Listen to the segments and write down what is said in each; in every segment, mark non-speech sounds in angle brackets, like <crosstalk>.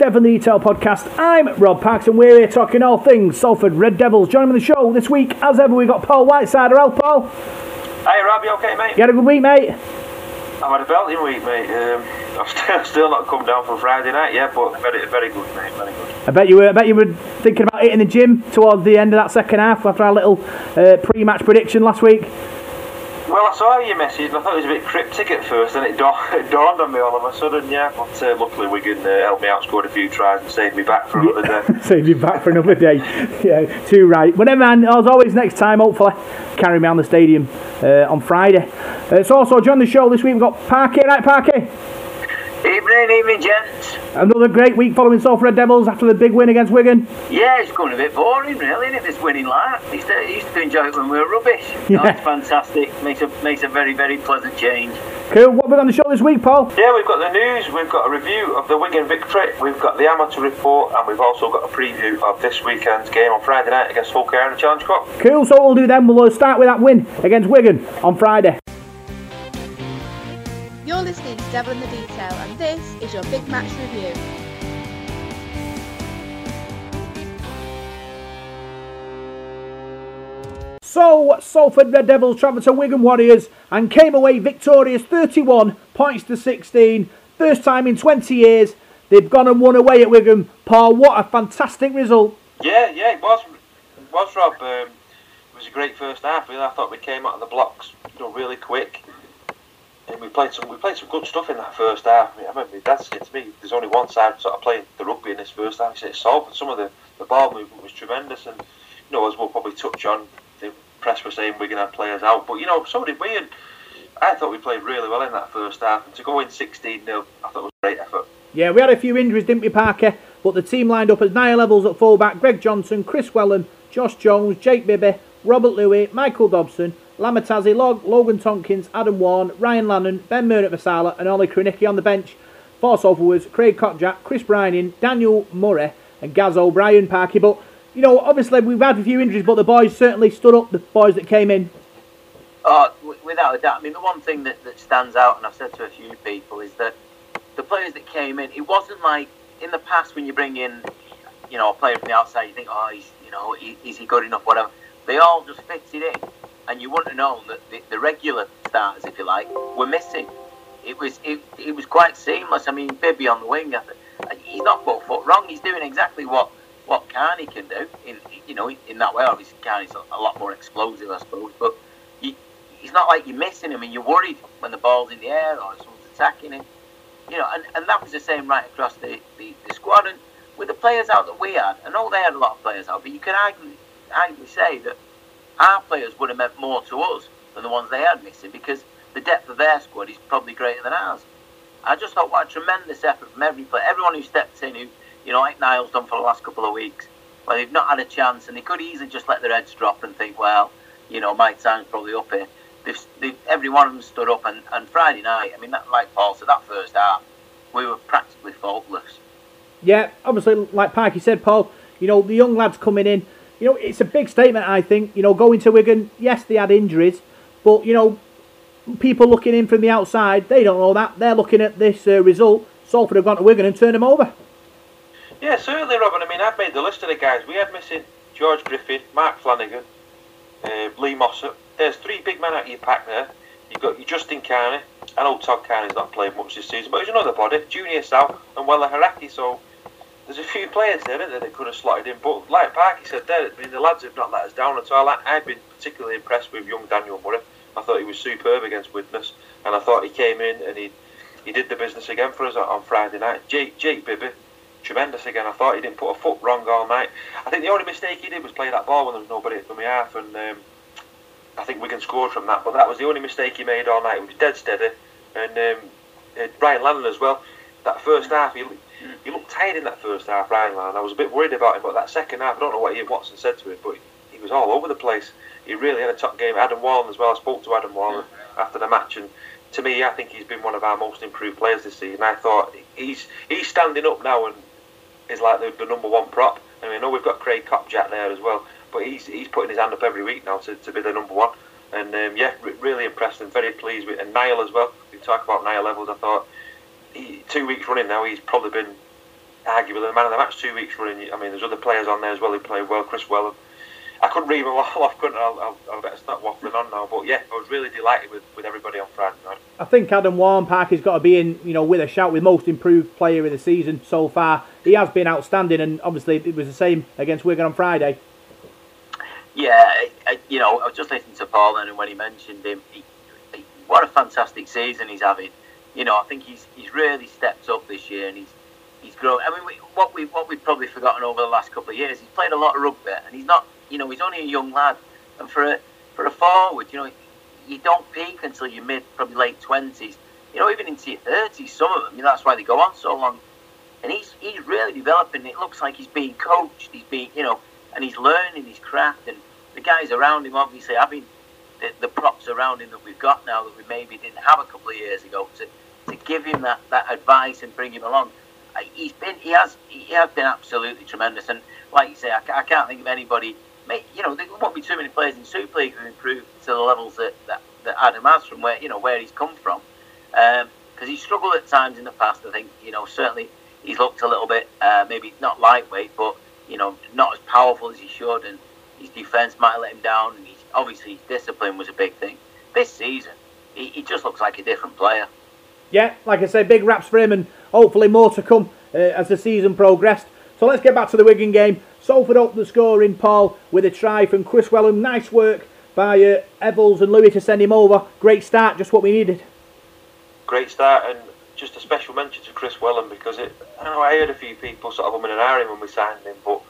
welcome to this week's Devil in the Detail podcast. I'm Rob Parks and we're here talking all things Salford Red Devils. Joining me on the show this week, as ever, we've got Paul Whitesider. Hello, Paul. Hey Rob, you okay, mate? You had a good week, mate? I've had a belting week, mate. Um, <laughs> I've still, still not come down from Friday night yet, but very, very good, mate. Very good. I bet you were. I bet you were thinking about it in the gym towards the end of that second half after our little uh, pre-match prediction last week. Well, I saw your message and I thought it was a bit cryptic at first, and it, <laughs> dawned, it dawned on me all of a sudden, yeah. But uh, luckily, Wigan uh, helped me out, scored a few tries, and saved me back for another day. <laughs> Save you back for another day. <laughs> yeah, too right. Whatever, man. As always, next time, hopefully, carry me on the stadium uh, on Friday. Uh, so also, join the show this week. We've got Parky, right, Parky? Evening, evening, gents. Another great week following Salford Red Devils after the big win against Wigan. Yeah, it's going a bit boring, really, isn't it? This winning life. I used, to, I used to enjoy it when we were rubbish. No, <laughs> Yeah. it's fantastic. Makes a makes a very very pleasant change. Cool. What have we got on the show this week, Paul? Yeah, we've got the news, we've got a review of the Wigan victory, we've got the amateur report, and we've also got a preview of this weekend's game on Friday night against Hull KR in the Challenge Cup. Cool. So what we'll do then, we'll uh, start with that win against Wigan on Friday. You're listening to Devil in the Detail, and this is your big match review. So Salford Red Devils travelled to Wigan Warriors and came away victorious 31 points to 16. First time in 20 years they've gone and won away at Wigan. Paul, what a fantastic result. Yeah, yeah, it was. It was Rob. Um, it was a great first half. Really, I thought we came out of the blocks, you know, really quick, and we played some. We played some good stuff in that first half. I, mean, I remember my dad to me, "There's only one side sort of playing the rugby in this first half." He said, "It's Salford." Some of the, the ball movement was tremendous, and you know, as we'll probably touch on, the press were saying we're going to have players out, but you know, so did we. And I thought we played really well in that first half, and to go in 16 0 I thought it was a great effort. Yeah, we had a few injuries, didn't we, Parker? But the team lined up as Niall Evalds at fullback, Greg Johnson, Kris Welham, Josh Jones, Jake Bibby, Robert Lui, Michael Dobson, Lama Tasi, Log- Logan Tomkins, Adam Walne, Ryan Lannon, Ben Murdoch-Masila, and Olsi Krasniqi on the bench. Four forwards, Craig Kopczak, Kriss Brining, Daniel Murray, and Gaz O'Brien, Parky. But, you know, obviously we've had a few injuries, but the boys certainly stood up, the boys that came in. Oh, without a doubt. I mean, the one thing that, that stands out, and I've said to a few people, is that the players that came in, it wasn't like in the past when you bring in, you know, a player from the outside, you think, oh, he's, you know, is he good enough, whatever. They all just fitted in, and you wouldn't have known that the, the regular starters, if you like, were missing. It was it, it was quite seamless. I mean, Bibby on the wing, he's not a foot wrong. He's doing exactly what what Carney can do. In you know, in that way, obviously Carney's a, lot more explosive, I suppose, but it's not like you're missing him and you're worried when the ball's in the air or someone's attacking him. You know, and, and that was the same right across the, the, the squad. And with the players out that we had, I know they had a lot of players out, but you could argue, arguably say that our players would have meant more to us than the ones they had missing because the depth of their squad is probably greater than ours. I just thought what a tremendous effort from every player, everyone who stepped in, who, you know, like Niall's done for the last couple of weeks, where they've not had a chance and they could easily just let their heads drop and think, well, you know, my time's probably up here. They've, they've, every one of them stood up, and, and Friday night, I mean, that, like Paul said, that first half, we were practically faultless. Yeah, obviously, like Parky said, Paul, you know, the young lads coming in, you know, it's a big statement, I think. You know, going to Wigan, yes, they had injuries, but, you know, people looking in from the outside, they don't know that. They're looking at this uh, result. Salford have gone to Wigan and turned them over. Yeah, certainly, Robin. I mean, I've made the list of the guys we had missing: George Griffin, Mark Flanagan, uh, Lee Mossop. There's three big men out of your pack there. You've got your Justin Carney. I know Todd Carney's not played much this season, but he's another body, Junior Sa'u and Weller Hauraki. So there's a few players there isn't there, that could have slotted in. But like Parky said there, I mean, the lads have not let us down at all. I've been particularly impressed with young Daniel Murray. I thought he was superb against Widnes, and I thought he came in and he he did the business again for us on- Friday night. Jake Jake Bibby, tremendous again. I thought he didn't put a foot wrong all night. I think the only mistake he did was play that ball when there was nobody from the half, and um, I think we can score from that. But that was the only mistake he made all night. He was dead steady, and um, uh, Ryan Lannon as well. That first half, he, he looked tired in that first half, Ryan Lannon. I was a bit worried about him, but that second half, I don't know what Ian Watson said to him, but he was all over the place. He really had a top game. Adam Walne as well. I spoke to Adam Walne after the match, and to me, I think he's been one of our most improved players this season. I thought he's he's standing up now and is like the, the number one prop. I And I know we've got Craig Kopczak there as well, but he's he's putting his hand up every week now to, to be the number one. And um, yeah, really impressed and very pleased with and Niall as well. We talk about Niall Evalds. I thought he, two weeks running now, he's probably been arguably the man of the match two weeks running. I mean, there's other players on there as well who played well. Kris Welham. I couldn't read them all <laughs> off, couldn't I? I'll, I'll, I better start waffling on now. But yeah, I was really delighted with, with everybody on Friday night. I think Adam Warnpark has got to be in, you know, with a shout with most improved player of the season so far. He has been outstanding, and obviously it was the same against Wigan on Friday. Yeah, I, you know, I was just listening to Paul and when he mentioned him, he, he, what a fantastic season he's having. You know, I think he's he's really stepped up this year and he's he's grown. I mean, we, what we what we've probably forgotten over the last couple of years, he's played a lot of rugby and he's not, you know, he's only a young lad. And for a for a forward, you know, you don't peak until you're mid, probably late twenties. You know, even into your thirties, some of them. You know, that's why they go on so long. And he's he's really developing. It looks like he's being coached. He's being, you know, and he's learning his craft and the guys around him, obviously having the, the, props around him that we've got now that we maybe didn't have a couple of years ago to give him that, that advice and bring him along. Uh, he's been he has he has been absolutely tremendous, and like you say, I, I can't think of anybody. You know, there won't be too many players in Super League who improved to the levels that, that, that Adam has from where you know where he's come from. Because um, he's struggled at times in the past. I think you know certainly he's looked a little bit uh, maybe not lightweight, but you know not as powerful as he should, and his defence might let him down, and he's, obviously his discipline was a big thing. This season, he, he, just looks like a different player. Yeah, like I say, big raps for him, and hopefully more to come uh, as the season progressed. So let's get back to the Wigan game. Salford up the score in Paul with a try from Kris Welham. Nice work by uh, Evalds and Lui to send him over. Great start, just what we needed. Great start, and just a special mention to Kris Welham because it, I know I heard a few people sort of umming and ahhing when we signed him, but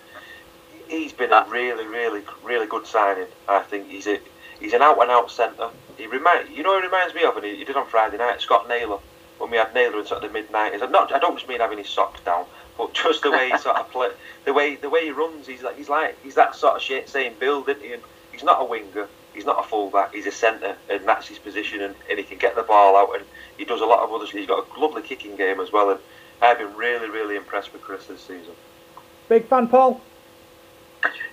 he's been a really, really, really good signing. I think he's a he's an out and out centre. He remind you know he reminds me of, and he, he, did on Friday night. Scott Naylor when we had Naylor in sort of the mid nineties. Not I don't just mean having his socks down, but just the way he sort of <laughs> play, the way the way he runs. He's like he's like he's that sort of shit same build, isn't he? And he's not a winger. He's not a fullback. He's a centre, and that's his position. And, and he can get the ball out, and he does a lot of other. He's got a lovely kicking game as well. And I've been really, really impressed with Chris this season. Big fan, Paul.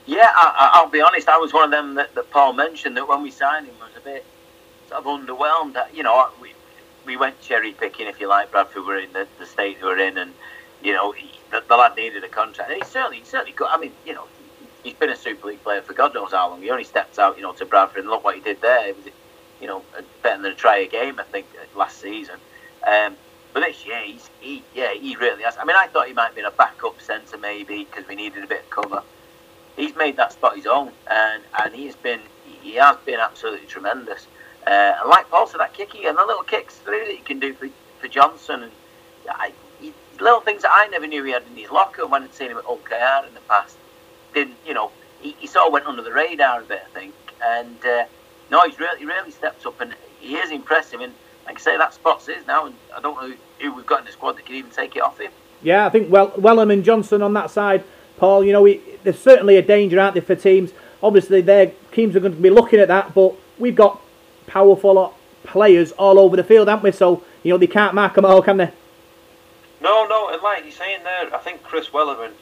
Yeah, I, will be honest. I was one of them that, that, Paul mentioned that when we signed him was a bit sort of underwhelmed. That, you know, we we went cherry picking, if you like. Bradford were in the, the state they were in, and you know, he, the, the, lad needed a contract, and he certainly, he certainly got. I mean, you know, he's been a Super League player for God knows how long. He only stepped out, you know, to Bradford, and look what he did there. It was, you know, better than a try a game, I think, last season. Um, but this year, he's, he, yeah, he really has. I mean, I thought he might have been a backup centre maybe because we needed a bit of cover he's made that spot his own, and and he's been he has been absolutely tremendous. Uh, and like Paul said, that kicking and the little kicks through that he can do for, for Johnson, and I, he, little things that I never knew he had in his locker when I'd seen him at OKR in the past. Didn't you know? He, he sort of went under the radar a bit, I think. And uh, no, he's really really stepped up, and he is impressive. And like I say, that spot's his now, and I don't know who, who we've got in the squad that can even take it off him. Yeah, I think well, Welham and Johnson on that side Paul, you know, we, there's certainly a danger, aren't there, for teams? Obviously, their teams are going to be looking at that, but we've got powerful players all over the field, haven't we? So, you know, they can't mark them all, can they? No, no, and like you're saying there, I think Kris Welham and,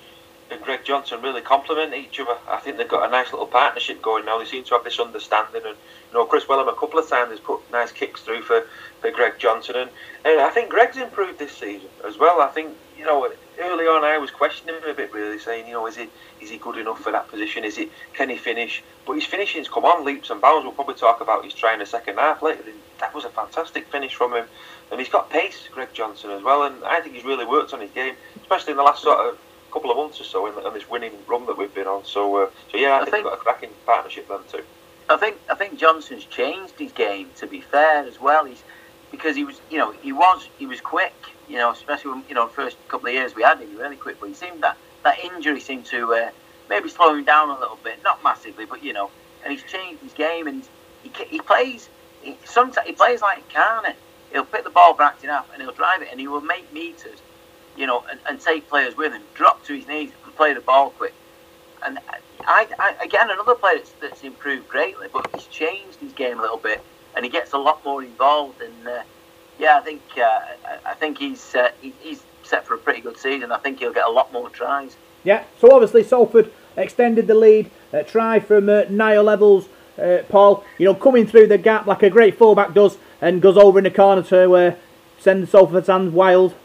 and Greg Johnson really complement each other. I think they've got a nice little partnership going now. They seem to have this understanding, and you know, Kris Welham a couple of times has put nice kicks through for, for Greg Johnson, and, and I think Greg's improved this season as well. I think you know early on I was questioning him a bit, really, saying, you know, is he is he good enough for that position? Is it can he finish? But his finishing's come on leaps and bounds. We'll probably talk about his try in the second half later. That was a fantastic finish from him, and he's got pace, Greg Johnson as well. And I think he's really worked on his game, especially in the last sort of couple of months or so in, in this winning run that we've been on. So, uh, so yeah, I, I think, think we've got a cracking partnership then too. I think I think Johnson's changed his game. To be fair, as well, he's because he was, you know, he was he was quick you know, especially when, you know, first couple of years we had him really quick, but he seemed that, that injury seemed to uh, maybe slow him down a little bit, not massively, but, you know, and he's changed his game and he, he plays, he, sometimes he plays like Carney. He'll pick the ball back up and he'll drive it and he will make meters, you know, and, and take players with him, drop to his knees and play the ball quick. And I, I again, another player that's, that's improved greatly, but he's changed his game a little bit and he gets a lot more involved and uh, yeah, I think uh, I think he's uh, he's set for a pretty good season. I think he'll get a lot more tries. Yeah, so obviously Salford extended the lead. A try from uh, Niall Evalds, uh, Paul, you know, coming through the gap like a great fullback does and goes over in the corner to uh, send Salford fans wild.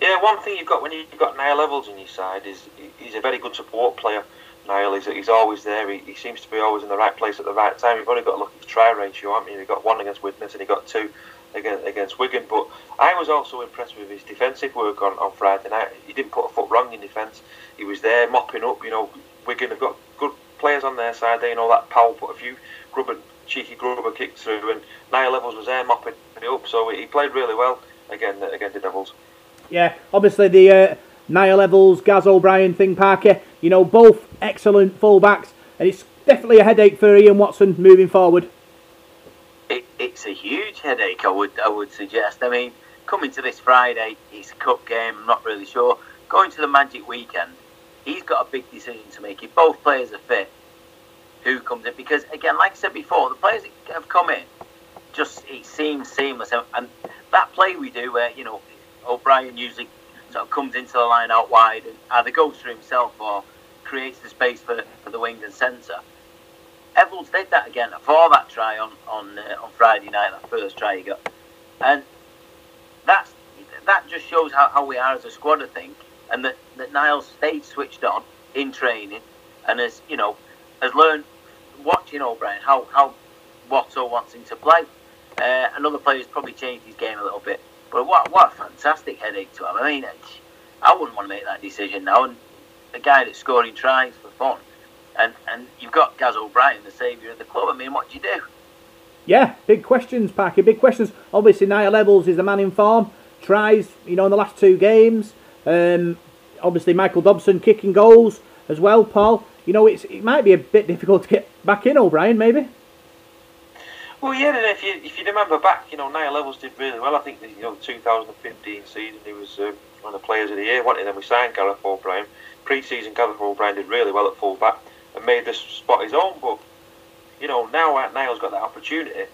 Yeah, one thing you've got when you've got Niall Evalds on your side is he's a very good support player. Niall is he's always there. He, he seems to be always in the right place at the right time. You've only got to look at the try ratio, haven't you? You've got one against Widnes and he got two against, against Wigan. But I was also impressed with his defensive work on, on Friday night. He didn't put a foot wrong in defence. He was there mopping up. You know, Wigan have got good players on their side. They you know that Powell put a few grubber, cheeky grubber kicks through, and Niall Evalds was there mopping it up. So he played really well again against the Devils. Yeah, obviously the uh, Niall Evalds, Gaz O'Brien thing, Parker, you know, both excellent fullbacks, and it's definitely a headache for Ian Watson moving forward. It, it's a huge headache, I would I would suggest. I mean, coming to this Friday, it's a cup game. I'm not really sure. Going to the Magic weekend, he's got a big decision to make. If both players are fit, who comes in? Because again, like I said before, the players that have come in just it seems seamless, and, and that play we do where you know O'Brien usually sort of comes into the line out wide and either goes through himself or creates the space for, for the wing and centre. Evalds did that again for that try on on uh, on Friday night, that first try he got, and that's that just shows how, how we are as a squad, I think, and that that Niles stayed switched on in training, and has you know has learned watching O'Brien how how Watto wants him to play. Uh, another player's probably changed his game a little bit, but what what a fantastic headache to have. I mean, I wouldn't want to make that decision now, and the guy that's scoring tries for fun and and you've got Gaz O'Brien, the saviour of the club. I mean, what do you do? Yeah, big questions, Parky. Big questions. Obviously, Niall Evalds is the man in form. Tries, you know, in the last two games. Um, obviously, Michael Dobson kicking goals as well. Paul, you know, it's it might be a bit difficult to get back in O'Brien, maybe. Well, yeah, and if you if you remember back, you know, Niall Evalds did really well. I think the you know 2015 season he was uh, one of the players of the year. Wanted then we signed Gareth O'Brien. Pre-season, Gareth O'Brien did really well at full back and made this spot his own. But you know now Niall's got that opportunity,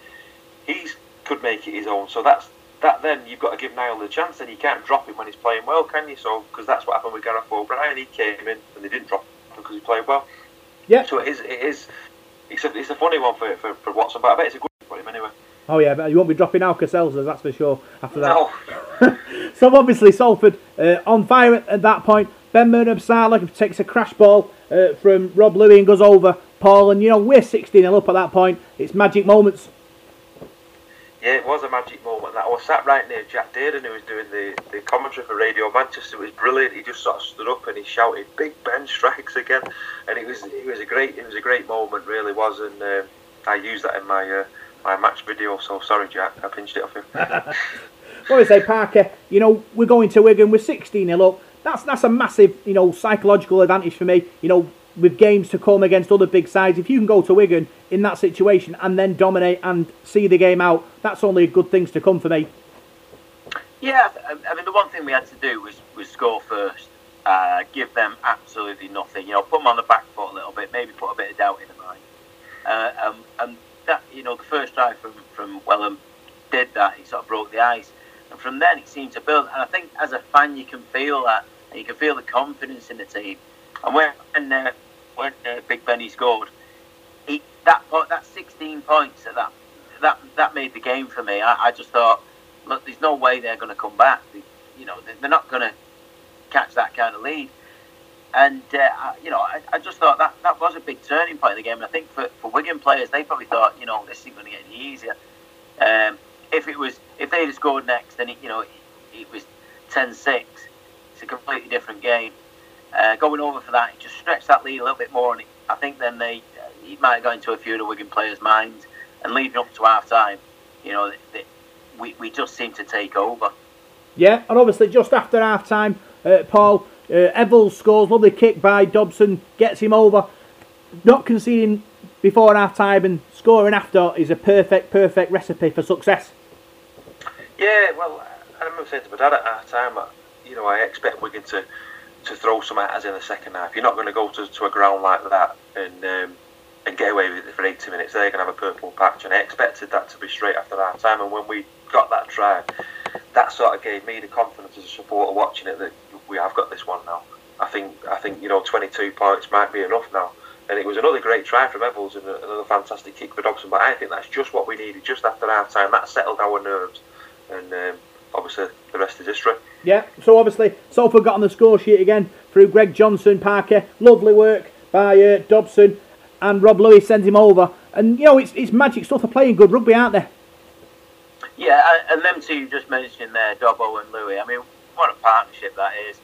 he could make it his own. So that's that. Then you've got to give Niall the chance, and you can't drop him when he's playing well, can you? So because that's what happened with Gareth O'Brien. He came in and they didn't drop him because he played well. Yeah. So it is. It is. It's a, it's a funny one for, for, for Watson, but I bet it's a good him anyway. Oh yeah, but you won't be dropping Alka-Seltzer, that's for sure. After that. No. <laughs> so obviously Salford uh, on fire at, at that point. Ben Murdoch-Masila takes a crash ball uh, from Rob Lui and goes over Paul. And you know we're 16 up at that point. It's magic moments. Yeah, it was a magic moment. I was sat right near Jack Dearden, who was doing the, the commentary for Radio Manchester. It was brilliant. He just sort of stood up and he shouted, "Big Ben strikes again!" And it was it was a great it was a great moment, really was. And um, I used that in my uh, my match video. So sorry, Jack, I pinched it off him. <laughs> what do I say, Parker? You know we're going to Wigan. We're 16 up. That's that's a massive you know psychological advantage for me. You know with games to come against other big sides, if you can go to Wigan in that situation and then dominate and see the game out, that's only good things to come for me. Yeah, I mean the one thing we had to do was was score first, uh, give them absolutely nothing. You know, put them on the back foot a little bit, maybe put a bit of doubt in their mind. Uh, um, and that you know the first drive from from Welham did that. He sort of broke the ice, and from then it seemed to build. And I think as a fan you can feel that, and you can feel the confidence in the team. And when uh, when uh, Big Benny scored, he, that point, that 16 points, that that that made the game for me. I, I just thought, look, there's no way they're going to come back. They, you know, they're not going to catch that kind of lead. And uh, you know, I, I, just thought that that was a big turning point in the game. And I think for, for Wigan players, they probably thought, you know, this isn't going to get any easier. Um, if it was, if they'd have scored next, then it, you know, it, it was 10-6. It's a completely different game. Uh, going over for that, it just stretched that lead a little bit more, and it, I think then they uh, it might have gone into a few of the Wigan players' minds. And leading up to half time, you know, they, they, we we just seemed to take over. Yeah, and obviously just after half time, uh, Paul uh, Eccles scores, lovely kick by Dobson, gets him over. Not conceding before half time and scoring after is a perfect, perfect recipe for success. Yeah, well, I remember saying to my dad at half time, you know, I expect Wigan to to throw some at us in the second half. You're not going to go to, to a ground like that and um, and get away with it for 80 minutes. They're going to have a purple patch, and I expected that to be straight after half time. And when we got that try, that sort of gave me the confidence as a supporter watching it that we have got this one now. I think I think you know 22 points might be enough now. And it was another great try from Eccles and another fantastic kick for Dobson. But I think that's just what we needed just after half time. That settled our nerves, and um, obviously the rest is history. Yeah, so obviously Salford got on the score sheet again through Greg Johnson, Parker. Lovely work by uh, Dobson, and Rob Lui sends him over. And you know, it's, it's magic stuff. They're playing good rugby, aren't they? Yeah, and them two you just mentioned there, Dobbo and Lui. I mean, what a partnership that is.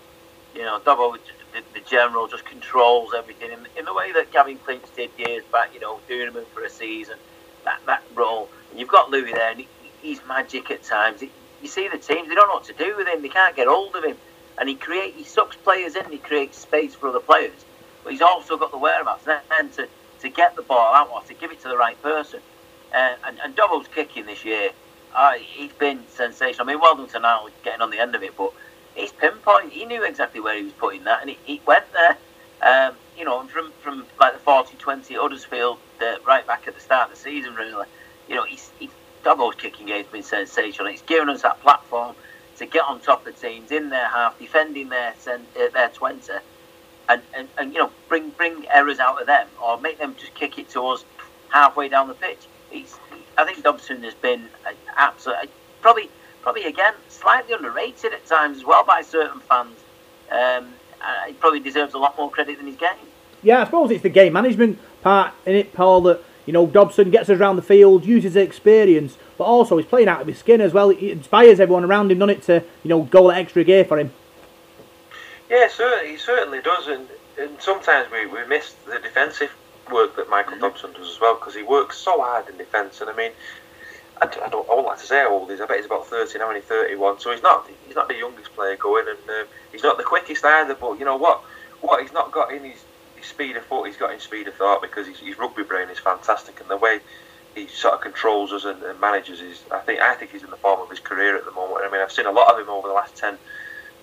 You know, Dobbo, the, the general, just controls everything in, in the way that Gavin Clinch did years back. You know, doing him for a season, that that role. And you've got Lui there, and he, he's magic at times. He, you see the teams; they don't know what to do with him. They can't get hold of him, and he create he sucks players in. He creates space for other players, but he's also got the whereabouts then to, to get the ball out or to give it to the right person. Uh, and, and kicking this year uh, he's been sensational. I mean, well done to now getting on the end of it, but he's pinpoint. He knew exactly where he was putting that, and he, he went there. Um, you know, from from like the 40-20 Huddersfield, uh, right back at the start of the season, really. You know, he's, he's Dobbo's kicking game's been sensational. He's given us that platform to get on top of teams in their half, defending their uh, their 20, and, and, and you know bring bring errors out of them or make them just kick it to us halfway down the pitch. He's I think Dobson has been absolutely probably probably again slightly underrated at times as well by certain fans. Um, he probably deserves a lot more credit than he's getting. Yeah, I suppose it's the game management part in it, Paul. That you know Dobson gets us around the field, uses his experience, but also he's playing out of his skin as well. He inspires everyone around him, doesn't it, to you know go that extra gear for him. Yeah, certainly, he certainly does, and, and sometimes we, we miss the defensive work that Michael mm-hmm. Dobson does as well because he works so hard in defence. And I mean, I, don't, I, don't, I won't like to say how old he is. I bet he's about 30 now, only 31. So he's not he's not the youngest player going, and um, he's not the quickest either. But you know what? What he's not got in his, his speed of foot, he's got in speed of thought because his, his rugby brain is fantastic, and the way he sort of controls us and, and manages is. I think I think he's in the form of his career at the moment. I mean, I've seen a lot of him over the last 10,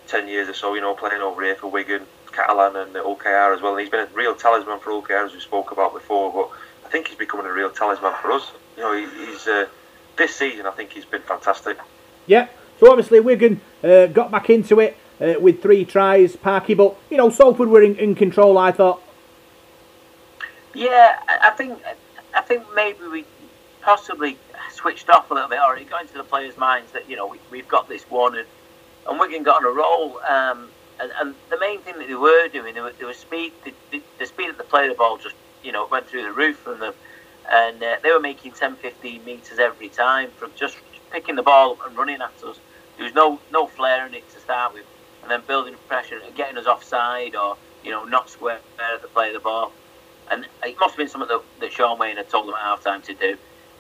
10 years or so. You know, playing over here for Wigan, Catalan and the OKR as well. And he's been a real talisman for OKR as we spoke about before. But I think he's becoming a real talisman for us. You know, he, he's uh, this season. I think he's been fantastic. Yeah. So obviously Wigan uh, got back into it uh, with three tries, Parky. But you know, Salford were in, in control. I thought. Yeah, I think I think maybe we possibly switched off a little bit, or it got into the players' minds that you know we, have got this one, and, and Wigan got on a roll. Um, and, and the main thing that they were doing, they were, they were speed, the, the, speed that the play of the ball just, you know, went through the roof from them. And uh, they were making 10, 15 metres every time from just picking the ball up and running at us. There was no no flair in it to start with, and then building pressure and getting us offside or you know not square at the play of the ball. And it must have been something that, that Shaun Wane had told them at half time to do.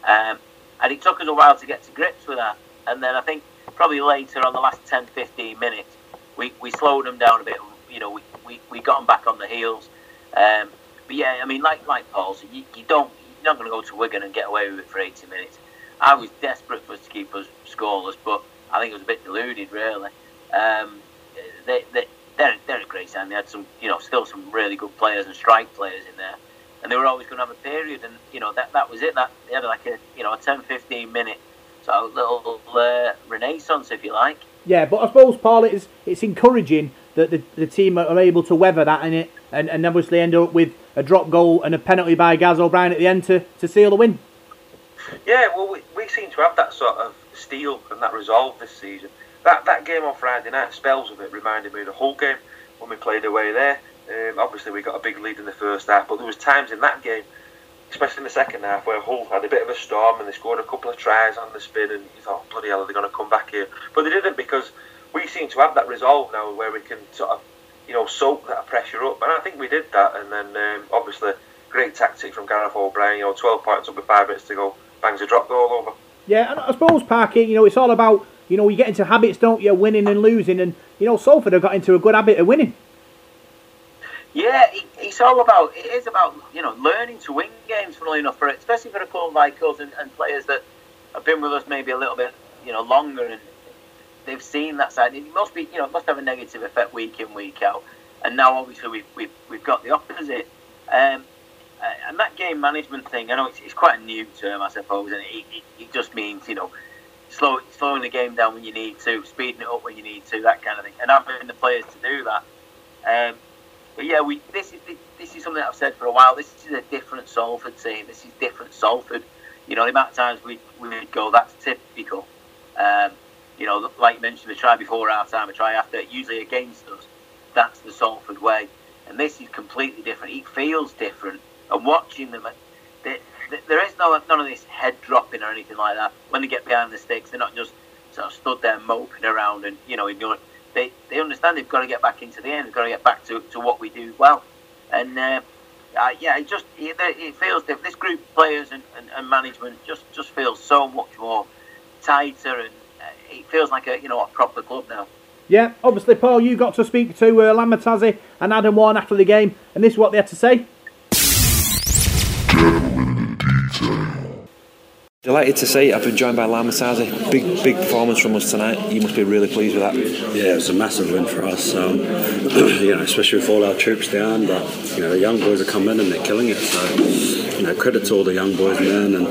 Um, and it took us a while to get to grips with that. And then I think probably later on the last 10, 15 minutes, we, we slowed them down a bit. You know, we, we, we got them back on the heels. Um, but yeah, I mean, like like Paul said, you, you don't you're not going to go to Wigan and get away with it for 80 minutes. I was desperate for us to keep us scoreless, but I think it was a bit deluded, really. Um, they, they, they're, they're a great side. They had some, you know, still some really good players and strike players in there. And they were always going to have a period, and, you know, that, that was it. That They had like a, you know, a 10 15 minute sort of little uh, renaissance, if you like. Yeah, but I suppose, Paul, it's, it's encouraging that the, the team are able to weather that in it and, and obviously end up with a drop goal and a penalty by Gaz O'Brien at the end to, to seal the win. Yeah, well, we, we seem to have that sort of steel and that resolve this season. That that game on Friday night, spells of it reminded me of the whole game when we played away there. Um, obviously, we got a big lead in the first half, but there was times in that game especially in the second half, where Hull had a bit of a storm and they scored a couple of tries on the spin, and you thought, bloody hell, are they going to come back here? But they didn't because we seem to have that resolve now where we can sort of, you know, soak that pressure up. And I think we did that. And then um, obviously, great tactic from Gareth O'Brien, you know, 12 points up with five minutes to go, bangs a drop goal over. Yeah, and I suppose, Parky, you know, it's all about, you know, you get into habits, don't you, winning and losing. And, you know, Salford have got into a good habit of winning. Yeah, it's all about it is about you know learning to win games. Funnily enough, for especially for a club like us and, and, players that have been with us maybe a little bit you know longer and they've seen that side. It must be you know it must have a negative effect week in week out. And now obviously we've we've, we've got the opposite. Um, and that game management thing, I know it's, it's quite a new term, I suppose, and it, it, it just means you know slow, slowing the game down when you need to, speeding it up when you need to, that kind of thing, and having the players to do that Um, but yeah, we this is this is something I've said for a while. This is a different Salford team. This is different Salford. You know, the amount of times we we go, that's typical. Um, you know, like you mentioned, the try before our time, a try after, usually against us. That's the Salford way, and this is completely different. It feels different, and watching them, there is no none of this head dropping or anything like that. When they get behind the sticks, they're not just sort of stood there moping around and you know ignoring. They they understand they've got to get back into the end. They've got to get back to, to what we do well, and. Uh, uh, yeah, it just it, it feels different. This group of players and, and, and management just, just feels so much more tighter and it feels like a you know a proper club now. Yeah, obviously, Paul, you got to speak to uh, and Adam Walne after the game, and this is what they had to say. Delighted to see I've been joined by Lama Tasi. Big, big performance from us tonight. You must be really pleased with that. Yeah, it was a massive win for us. Um, <clears throat> you know, especially with all our troops down, but you know the young boys are coming in and they're killing it. So, you know, credit to all the young boys, man, and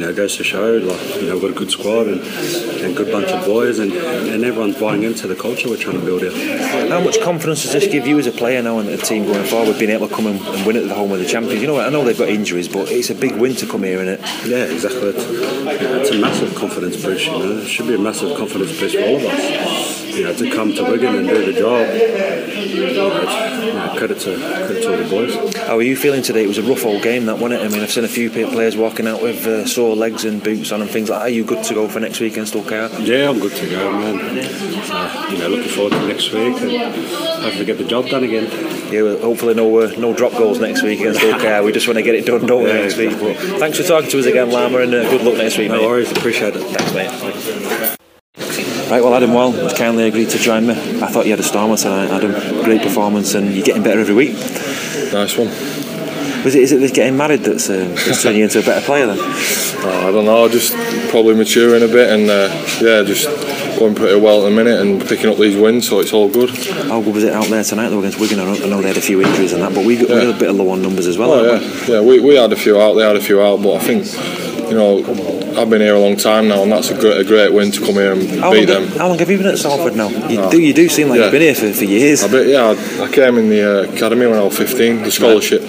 know, goes to show, like, you know, we've got a good squad and, and good bunch of boys, and, and everyone's buying into the culture we're trying to build here. How much confidence does this give you as a player now and the team going forward, being able to come and, and win at the home of the champions? You know, I know they've got injuries, but it's a big win to come here, isn't it? Yeah, exactly. It's, it's a massive confidence boost, you know. It should be a massive confidence boost for all of us you know, to come to Wigan and do the job. You know, you know, credit to credit to all the boys. How are you feeling today? It was a rough old game, that wasn't it? I mean, I've seen a few players walking out with uh, sore legs and boots on and things like that. Are you good to go for next week against KR? Yeah, I'm good to go, man. So, you know, looking forward to next week and hopefully get the job done again. Yeah, well, hopefully no uh, no drop goals next week against KR. we just want to get it done, don't we, yeah, next exactly. week? But thanks for talking to us again, Lama, and uh, good luck next week, no mate. worries, appreciate it. Thanks, mate. Right, well, Adam Well has kindly agreed to join me. I thought you had a stormer tonight, Adam. Great performance, and you're getting better every week. Nice one. Was it, is it this getting married that's, uh, that's turning you into a better player then? Uh, I don't know, just probably maturing a bit and uh, yeah, just going pretty well at the minute and picking up these wins, so it's all good. How good was it out there tonight though against Wigan? I know they had a few injuries and that, but we got yeah. a bit of low on numbers as well. Oh, yeah, we? yeah, we, we had a few out, they had a few out, but I think you know, I've been here a long time now, and that's a great, a great win to come here and how beat them. how long have you been at Salford now? You, do, you do seem like yeah. you've been here for, for years. I bet, yeah, I, I, came in the uh, academy when I was 15, the scholarship.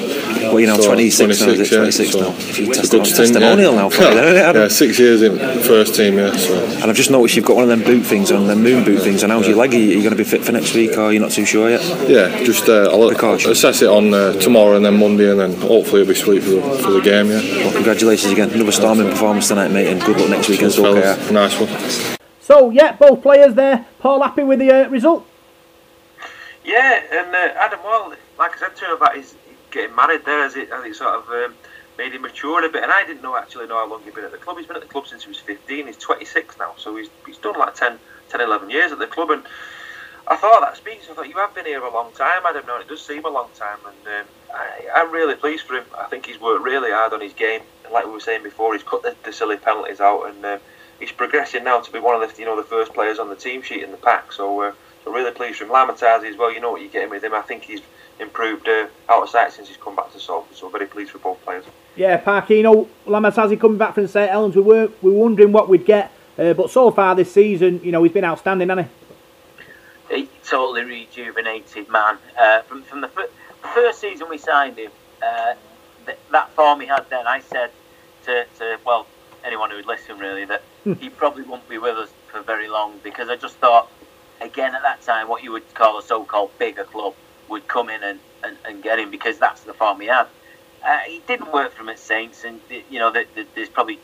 Well, you know, so 26, 26 now, is 26 yeah, now. If you test good stint, testimonial yeah. now for <laughs> you, Yeah, six years in first team, yeah. So. And I've just noticed you've got one of them boot things on, them moon boot things, and how's your leg? Are you, you going to be fit for next week, or are you're not too sure yet? Yeah, just uh, I'll assess it on uh, tomorrow and then Monday, and then hopefully it'll be sweet for the, for the game, yeah. Well, congratulations again. Another storming performance tonight, mate, and good luck next week against OK. Nice one. So, yeah, both players there. Paul happy with the uh, result? Yeah, and uh, Adam Wall, like I said to him about his getting married there, as it, as it sort of um, made him mature a bit. And I didn't know actually know how long he'd been at the club. He's been at the club since he was 15. He's 26 now, so he's, he's done like 10, 10, 11 years at the club. And I thought that speaks. I thought you have been here a long time, Adam. Now it does seem a long time, and um, I, am really pleased for him. I think he's worked really hard on his game. And like we were saying before, he's cut the, the silly penalties out, and um, he's progressing now to be one of the you know the first players on the team sheet in the pack. So, uh, so really pleased for him. Lama Tasi as well. You know what you're getting with him. I think he's improved uh, out of sight since he's come back to Salford. So very pleased for both players. Yeah, Parky, you know, Lama Tasi coming back from St Helens. We were we were wondering what we'd get, uh, but so far this season, you know, he's been outstanding, hasn't he? He totally rejuvenated man. Uh, from from the first season we signed him, uh, th- that form he had then, I said to, to well anyone who would listen really that hmm. he probably won't be with us for very long because I just thought again at that time what you would call a so-called bigger club would come in and, and, and get him because that's the form he had. Uh, he didn't work for him at Saints, and you know the, the, there's probably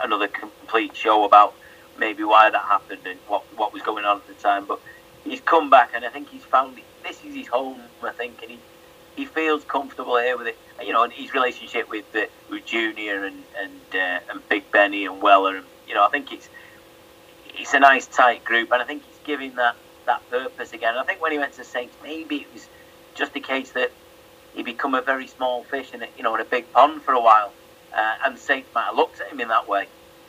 another complete show about maybe why that happened and what what was going on at the time. But he's come back, and I think he's found this is his home. I think, and he he feels comfortable here with it. You know, and his relationship with uh, with Junior and and uh, and Big Benny and Weller, and you know, I think it's it's a nice tight group, and I think he's giving that that purpose again. And I think when he went to Saints, maybe it was just the case that he become a very small fish in a, you know in a big pond for a while, uh, and Saints might have looked at him in that way.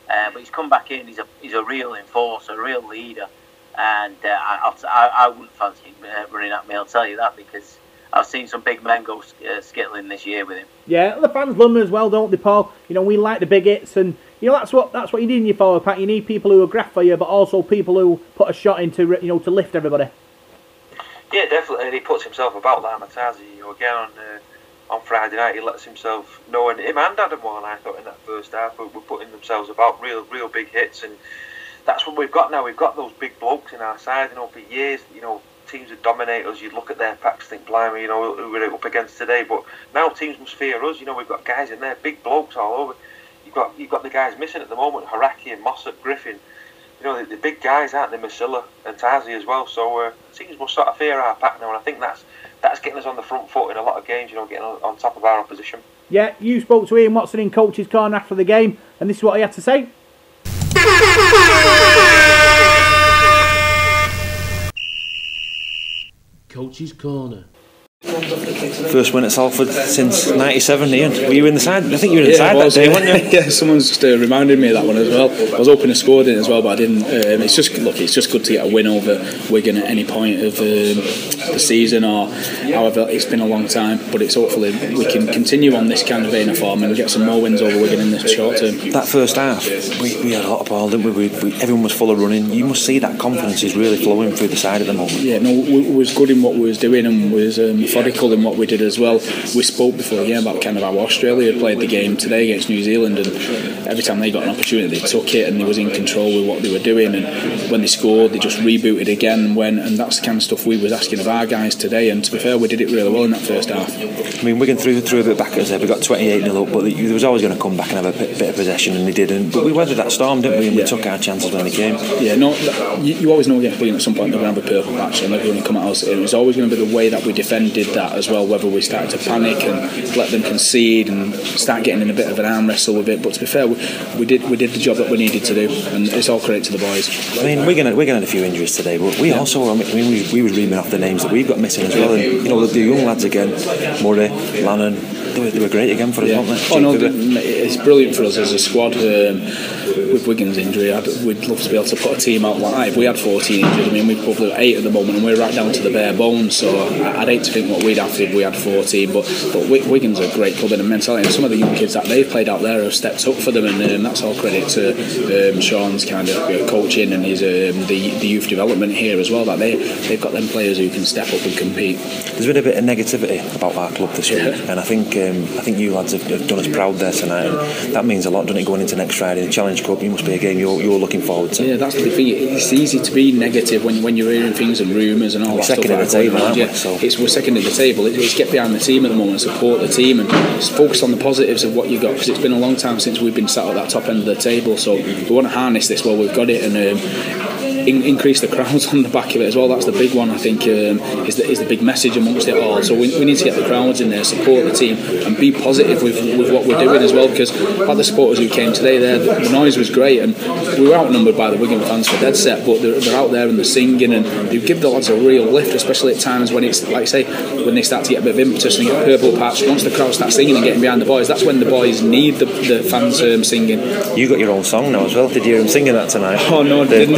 Uh, but he's come back in. He's a he's a real enforcer, a real leader, and uh, I, I, I wouldn't fancy him uh, running at me. I'll tell you that because I've seen some big men go uh, skittling this year with him. Yeah, the fans love him as well, don't they, Paul? You know, we like the big hits, and you know that's what that's what you need in your forward pack. You need people who are graft for you, but also people who put a shot into you know to lift everybody. Yeah, definitely. And he puts himself about Lama Tasi. You know, again on uh, on Friday night, he lets himself know, and him and Adam Walne, I thought in that first half, were, were putting themselves about real, real big hits, and that's what we've got now. We've got those big blokes in our side. You know, for years, you know, teams would dominate us, you'd look at their packs, think, blimey, you know, who we're up against today. But now teams must fear us. You know, we've got guys in there, big blokes all over. You've got you've got the guys missing at the moment, Hauraki and Mossop, Griffin. You know, the, the big guys, aren't they? Masila and Tasi as well. So uh, teams must sort of fear our pack now, and I think that's that's getting us on the front foot in a lot of games. You know, getting on, on top of our opposition. Yeah, you spoke to Ian Watson in coach's corner after the game, and this is what he had to say. Coach's corner. First win at Salford since '97. Ian, were you in the side? I think you were inside I that was, day, yeah. weren't you? <laughs> yeah, someone's just uh, reminded me of that one as well. I was hoping to score in it as well, but I didn't. Um, it's just look, it's just good to get a win over Wigan at any point of um, the season or however. It's been a long time, but it's hopefully we can continue on this kind of vein of form and get some more wins over Wigan in the short term. That first half, we, we had a lot of ball, didn't we? We, we? Everyone was full of running. You must see that confidence is really flowing through the side at the moment. Yeah, no, we, we was good in what we was doing and was um, methodical in what we did as well. We spoke before the game about kind of how Australia played the game today against New Zealand, and every time they got an opportunity, they took it and they was in control with what they were doing. And when they scored, they just rebooted again and went. And that's the kind of stuff we was asking of our guys today. And to be fair, we did it really well in that first half. I mean, Wigan threw, threw a bit back at us there. We got 28 0 up, but there was always going to come back and have a bit, bit of possession, and they didn't. But we weathered that storm, didn't we? And we Yeah. took our chances when they came. Yeah, no, you, you always know against Wigan at some point they're going to have a purple patch and they're going to come at us. It was always going to be the way that we defended that as well, whether we started to panic and let them concede and start getting in a bit of an arm wrestle with it. But to be fair, we, we did we did the job that we needed to do, and it's all credit to the boys. I mean, Wigan, had- Wigan had a few injuries today, but we also, I mean, we, we was reading off the names that we've got missing as well. And, you know, the, the young lads again, Murray, Lannon, they were, they were great again for us, they? Oh no, it's brilliant for us as a squad. Um, with Wigan's injury, I'd, we'd love to be able to put a team out live. we had 14 injured. I mean, we've probably got eight at the moment, and we're right down to the bare bones. So I'd hate to think what we'd have if we had 14. But but Wi- Wigan's a great club and a mentality, and some of the young kids that they've played out there have stepped up for them, and um, that's all credit to um, Shaun's kind of uh, coaching and his um, the the youth development here as well. That they they've got them players who can step up and compete. There's been a bit of negativity about our club this Yeah. and I think um, I think you lads have, have done us proud there tonight. And that means a lot, doesn't it? Going into next Friday, the Challenge Cup, you must be a game you're, you're looking forward to. Yeah, that's the thing. It's easy to be negative when, when you're hearing things and rumours and all We're that second stuff. at the table, aren't we? Yeah, So- it's we're second at the table. It's, it's get behind the team at the moment, support the team, and focus on the positives of what you got because it's been a long time since we've been sat at that top end of the table. So we want to harness this while we've got it and. Um, in, increase the crowds <laughs> on the back of it as well. That's the big one, I think, um, is, the, is the big message amongst it all. So we, we need to get the crowds in there, support the team, and be positive with, with what we're doing as well. Because like the supporters who came today, there the noise was great, and we were outnumbered by the Wigan fans for dead set, but they're, they're out there and they're singing, and they give the lads a real lift, especially at times when it's like I say when they start to get a bit of impetus and get a purple patch. Once the crowd start singing and getting behind the boys, that's when the boys need the, the fans um, singing. You got your own song now as well. Did you hear him singing that tonight? Oh, no, I the, didn't.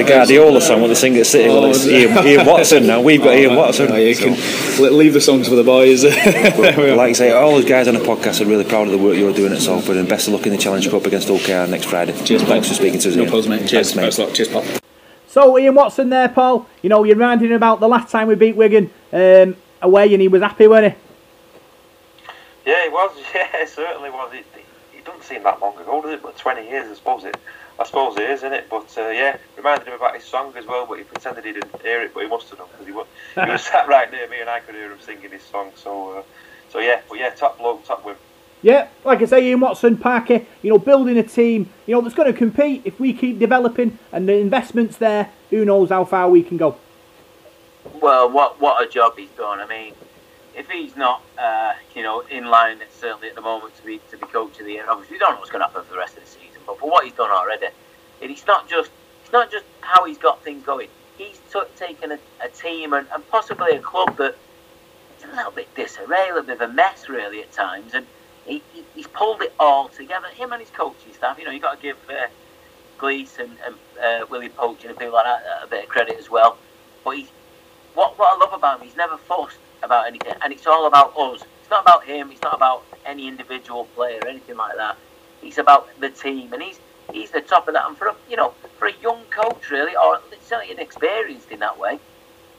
The Guardiola song, what they sing at City. well, Oh, it's. Ian, Ian Watson now. We've got Ian Watson. Oh, you So- can leave the songs for the boys. <laughs> But like I say, all those guys on the podcast are really proud of the work you're doing at Salford, and best of luck in the Challenge Cup against OKR next Friday. Cheers, Thanks Paul. for speaking to us. No Ian. problems, mate. Cheers. Thanks, Thanks a lot. Cheers, Paul. So Ian Watson there, Paul. You know, you're reminding him about the last time we beat Wigan um, away, and he was happy, wasn't he? Yeah, it was. <laughs> Yeah, it certainly was. It, it, it doesn't seem that long ago, does it? But 20 years, I suppose it. I suppose it is, isn't it? But uh, yeah, reminded him about his song as well. But he pretended he didn't hear it, but he must have done because he was, he was <laughs> sat right near me, and I could hear him singing his song. So, uh, so yeah, but yeah, top bloke, top win. Yeah, like I say, Ian Watson, Parker, you know, building a team, you know, that's going to compete. If we keep developing and the investments there, who knows how far we can go. Well, what what a job he's done. I mean, if he's not, uh, you know, in line certainly at the moment to be to be coach of the year, obviously we don't know what's going to happen for the rest of the season. But for what he's done already, and it's not just it's not just how he's got things going. He's took taken a, a team and, and possibly a club that is a little bit disarray, a little bit of a mess really at times, and he, he, he's pulled it all together. Him and his coaching staff. You know, you've got to give uh, and, uh, Willie Poach and people like that a bit of credit as well. But he's what what I love about him, he's never fussed about anything, and it's all about us. It's not about him. It's not about any individual player or anything like that. It's about the team, and he's he's the top of that. And for a, you know, for a young coach, really, or certainly inexperienced in that way,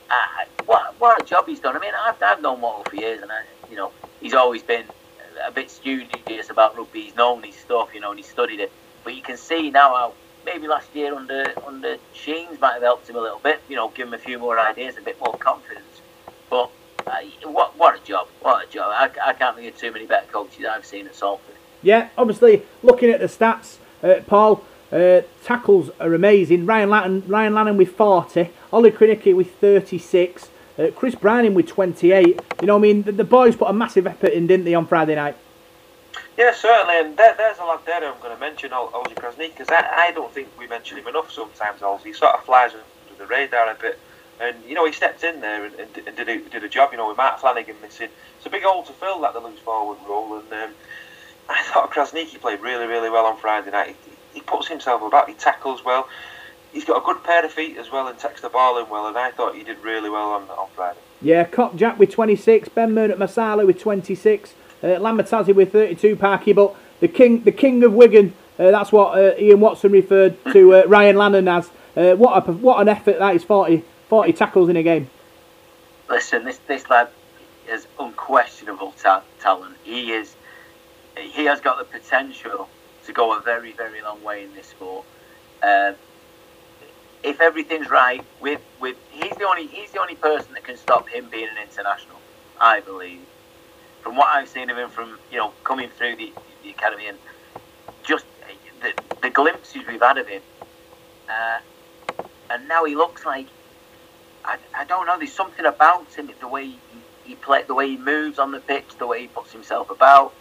uh, what what a job he's done. I mean, I've, I've known Waddle for years, and I, you know, he's always been a bit studious about rugby. He's known his stuff, you know, and he's studied it. But you can see now how maybe last year under under Sheens might have helped him a little bit. You know, give him a few more ideas, a bit more confidence. But uh, what what a job! What a job! I, I can't think of too many better coaches I've seen at Salford. Yeah, obviously, looking at the stats, uh, Paul, uh, tackles are amazing. Ryan Lannon, Ryan Lannon with 40, Ollie Krasniqi with 36, uh, Kriss Brining with 28. You know, I mean, the, the, boys put a massive effort in, didn't they, on Friday night? Yeah, certainly, and there, there's a lad there I'm going to mention, Ozzy Krasny, because I, I don't think we mention him enough sometimes, Ozzy. He sort of flies under the radar a bit. And, you know, he stepped in there and, and, did, a, did a job, you know, with Mark Flanagan missing. It's a big hole to fill, that, the loose forward role. And um, I thought Krasniqi played really, really well on Friday night. He, he puts himself about, he tackles well. He's got a good pair of feet as well and takes the ball in well. And I thought he did really well on, on Friday. Yeah, Kopczak with 26, Ben Murdoch-Masila with 26, uh, Lama Tasi with 32, Parky, but the king the king of Wigan, uh, that's what uh, Ian Watson referred to uh, <laughs> Ryan Lannon as. Uh, what a, what an effort that is, 40, 40 tackles in a game. Listen, this, this lad is unquestionable ta- talent. He is he has got the potential to go a very, very long way in this sport. Um, if everything's right, with with he's the only he's the only person that can stop him being an international. I believe, from what I've seen of him, from you know coming through the, the academy and just the, the glimpses we've had of him, uh, and now he looks like I, I don't know. There's something about him, the way he, he play, the way he moves on the pitch, the way he puts himself about,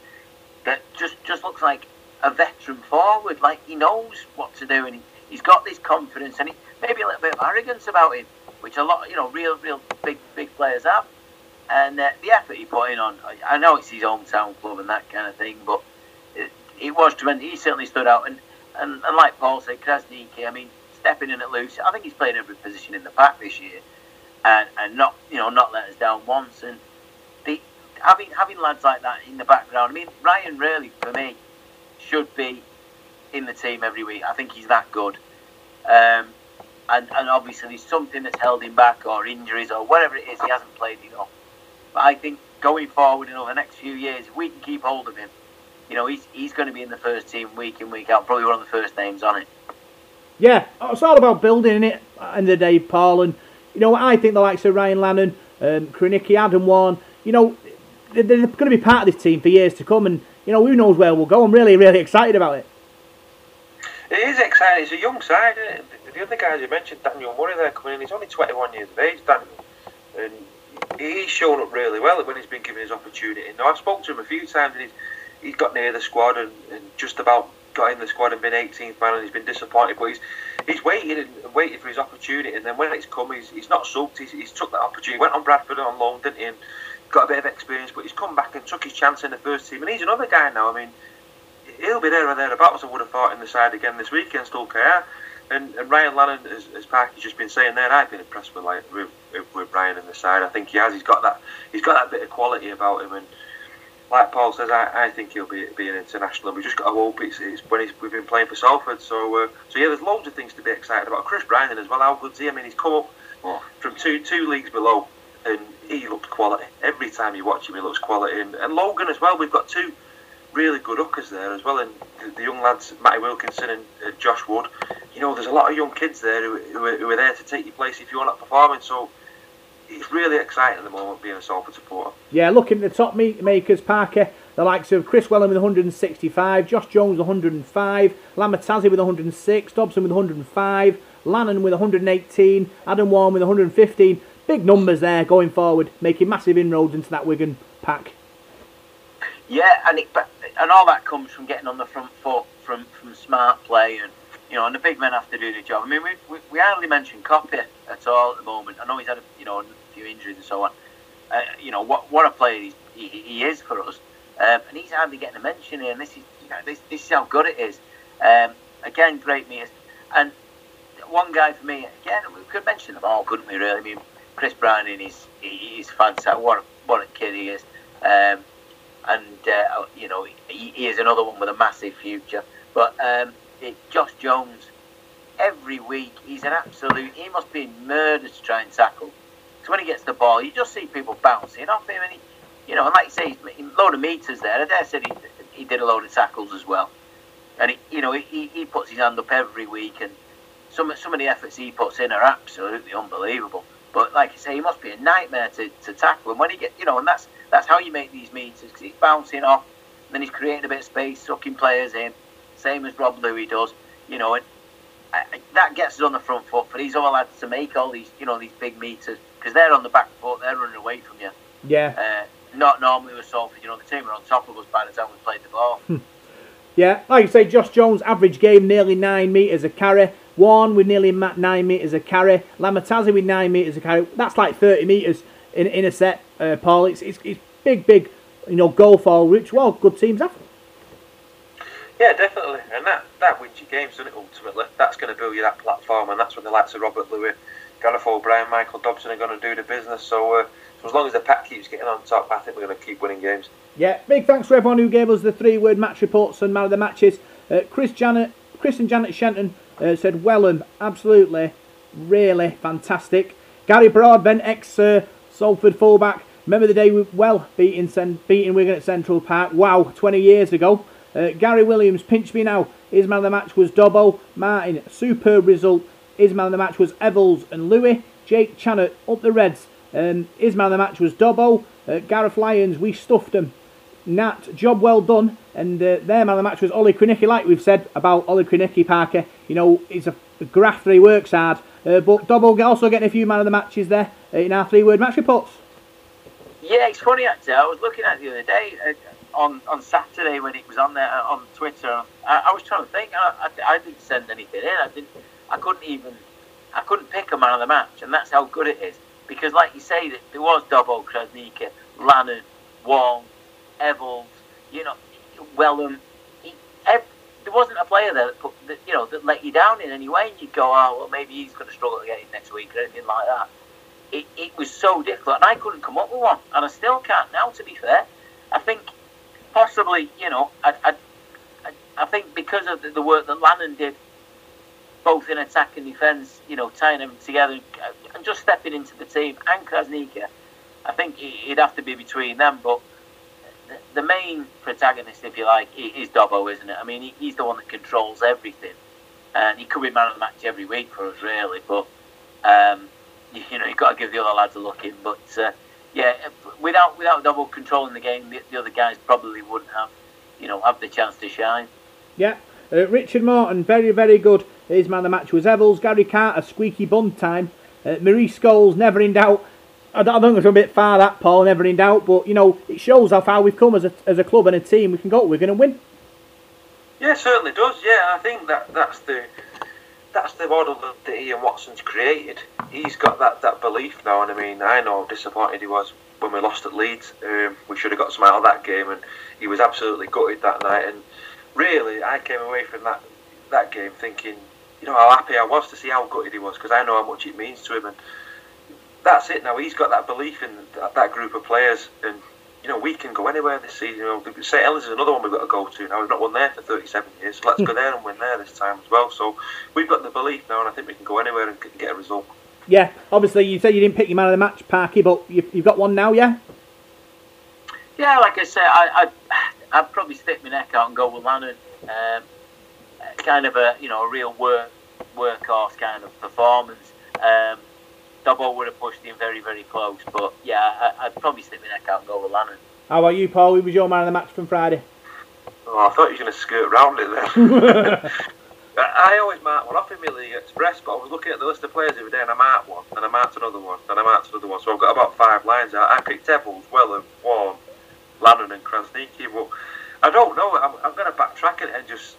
that just just looks like a veteran forward. Like he knows what to do, and he, he's got this confidence, and he, maybe a little bit of arrogance about him, which a lot, you know, real, real big, big players have. And uh, the effort he put in on, I know it's his hometown club and that kind of thing, but it, it was tremendous. He certainly stood out, and, and, and like Paul said, Krasniqi, I mean, stepping in at loose, I think he's played every position in the pack this year, and, and not, you know, not let us down once. And having having lads like that in the background, I mean, Ryan really for me should be in the team every week. I think he's that good. Um, and, and obviously something that's held him back or injuries or whatever it is, he hasn't played enough. But I think going forward in you know, the next few years, if we can keep hold of him, you know, he's, he's going to be in the first team week in, week out, probably one of the first names on it. Yeah, it's all about building it in the day, Paul. And, you know, I think the likes of Ryan Lannon, um, Krasniqi, Adam Walne, you know, they're, going to be part of this team for years to come. And, you know, who knows where we'll go. I'm really, really excited about it. It is exciting. It's a young side. The other guys you mentioned, Daniel Murray, there coming in. He's only 21 years of age, Daniel, and he's shown up really well when he's been given his opportunity. Now I've spoken to him a few times, and he's he's got near the squad and, and just about got in the squad and been 18th man, and he's been disappointed. But he's he's waited and waited for his opportunity, and then when it's come, he's, he's not sulked. He's, he's took that opportunity. Went on Bradford and on loan, didn't he? And got a bit of experience, but he's come back and took his chance in the first team. And he's another guy now. I mean, he'll be there or thereabouts. I would have thought in the side again this week against OKR. And, and Ryan Lannon, as, as Parky's just been saying there, I've been impressed with like with, with, Ryan in the side. I think he has. He's got that. He's got that bit of quality about him. And like Paul says, I, I think he'll be be an international. And we just got to hope it's, it's when he's, we've been playing for Salford. So uh, so yeah, there's loads of things to be excited about. Kriss Brining as well. How good's he? I mean, he's come up oh. from two two leagues below, and he looks quality every time you watch him. He looks quality. And, and Logan as well. We've got two really good hookers there as well, and the, the young lads, Matty Wilkinson and uh, Josh Wood. You know, there's a lot of young kids there who, who, are, who are there to take your place if you're not performing. So it's really exciting at the moment being a Salford supporter. Yeah, looking at the top makers, Parker, the likes of Kris Welham with 165, Josh Jones 105, Lama Tasi with 106, Dobson with 105, Lannon with 118, Adam Walne with 115. Big numbers there going forward, making massive inroads into that Wigan pack. Yeah, and it, and all that comes from getting on the front foot, from from smart play, and you know, and the big men have to do the job. I mean, we we, we hardly mention Coppy at all at the moment. I know he's had a, you know a few injuries and so on. Uh, you know what what a player he, he, is for us, um, and he's hardly getting a mention here. And this is you know this this is how good it is. Um, again, great meters, and one guy for me again. We could mention them all, couldn't we? Really? I mean, Chris Brown is he's fantastic. What a, what a kid he is. Um, and uh, you know he, he, is another one with a massive future. But um, it, Josh Jones, every week he's an absolute. He must be murdered to try and tackle So when he gets the ball, you just see people bouncing off him, and he, you know, and like you say, he's a load of meters there. I dare say he, he did a load of tackles as well, and he, you know, he, he puts his hand up every week, and some some of the efforts he puts in are absolutely unbelievable. But like you say, he must be a nightmare to, to tackle, and when he get, you know, and that's that's how you make these meters because he's bouncing off, then he's creating a bit of space, sucking players in, same as Rob Lui does, you know, and that gets us on the front foot for these other lads to make all these, you know, these big meters because they're on the back foot, they're running away from you. Yeah. Uh, not normally with Salford, you know, the team are on top of us by the time we played the ball. Hmm. Yeah, like you say, Josh Jones, average game nearly nine metres a carry. Walne with nearly nine metres a carry. Lama Tasi with nine metres a carry. That's like 30 metres in, in a set, uh, Paul. It's, it's, it's big, big, you know, goal for which, well, good teams have. Yeah, definitely. And that, that wins you games, doesn't it, ultimately? That's going to build you that platform, and that's when the likes of Robert Lui, Gareth O'Brien, Michael Dobson are going to do the business. So, uh, so as long as the pack keeps getting on top, I think we're going to keep winning games. Yeah, big thanks to everyone who gave us the three word match reports and man of the matches. Uh, Chris Janet, Chris and Janet Shenton uh, said, Welham, absolutely, really fantastic. Gary Broadbent, ex uh, Salford fullback, remember the day we well beating, beating Wigan at Central Park? Wow, 20 years ago. Uh, Gary Williams, pinch me now. His man of the match was Dobbo. Martin, superb result. His man of the match was Evalds and Lui. Jake Channett up the Reds. Um, his man of the match was Dobbo. Uh, Gareth Lyons, we stuffed him. Nat, job well done. And uh, their man of the match was Ollie Krasniqi, like we've said about Ollie Krasniqi Parker. You know, he's a, grafter, he works hard. Uh, but Dobbo also getting a few man of the matches there uh, in our three word match reports. Yeah, it's funny actually. I was looking at the other day. Uh, on, on Saturday when it was on there on Twitter, I, I was trying to think. I, I, I, didn't send anything in. I didn't. I couldn't even. I couldn't pick a man of the match, and that's how good it is. Because, like you say, there was Dobbo, Krasniqi, Lannon, Wong, Evalds, you know, Welham. He, there wasn't a player there that, put, that you know that let you down in any way, and you'd go, oh well, maybe he's going to struggle to get in next week or anything like that. It, it was so difficult, and I couldn't come up with one, and I still can't now. To be fair, I think possibly, you know, I, I, I think because of the, the work that Lannon did, both in attack and defence, you know, tying them together uh, and just stepping into the team, and Krasniqi, I think it'd have to be between them. But the main protagonist, if you like, is Dobbo, isn't it? I mean, he's the one that controls everything, and he could be man of the match every week for us, really. But um, you know, you've got to give the other lads a look in. But uh, yeah, without without Dobbo controlling the game, the, the, other guys probably wouldn't have, you know, have the chance to shine. Yeah, uh, Richard Morton, very very good. His man of the match was Evalds. Gary Carter, squeaky bun time. Uh, Marie Scholes, never in doubt. I I think it's a bit far that Paul, never in doubt. But you know, it shows how far we've come as a as a club and a team. We can go. We're going to win. Yeah, certainly does. Yeah, I think that that's the that's the model that, that Ian Watson's created. He's got that, that belief now, and I mean, I know how disappointed he was when we lost at Leeds. Um, we should have got some out of that game, and he was absolutely gutted that night. And really, I came away from that that game thinking, you know, how happy I was to see how gutted he was because I know how much it means to him. And that's it. Now he's got that belief in that, that group of players, and you know, we can go anywhere this season. You know, St Helens is another one we've got to go to now. We've not won there for 37 years, so let's go there and win there this time as well. So we've got the belief now, and I think we can go anywhere and get a result. Yeah, obviously you said you didn't pick your man of the match, Parky, but you've, you've got one now, yeah. Yeah, like I said, I, I I'd probably stick my neck out and go with Lannon. Um, kind of a you know a real work workhorse kind of performance. Um, Dobbo would have pushed him very, very close. But yeah, I, would probably stick my neck out and go with Lannon. How about you, Paul? Who was your man of the match from Friday? Oh, I thought you were going to skirt around it then. <laughs> I always mark one off in my League Express, but I was looking at the list of players every day and I marked one, and I marked another one, and I marked another one. So I've got about five lines out. I picked Evalds, Welham, Walne, Lannon, and Krasniqi. But I don't know. I'm, I'm going to backtrack it and just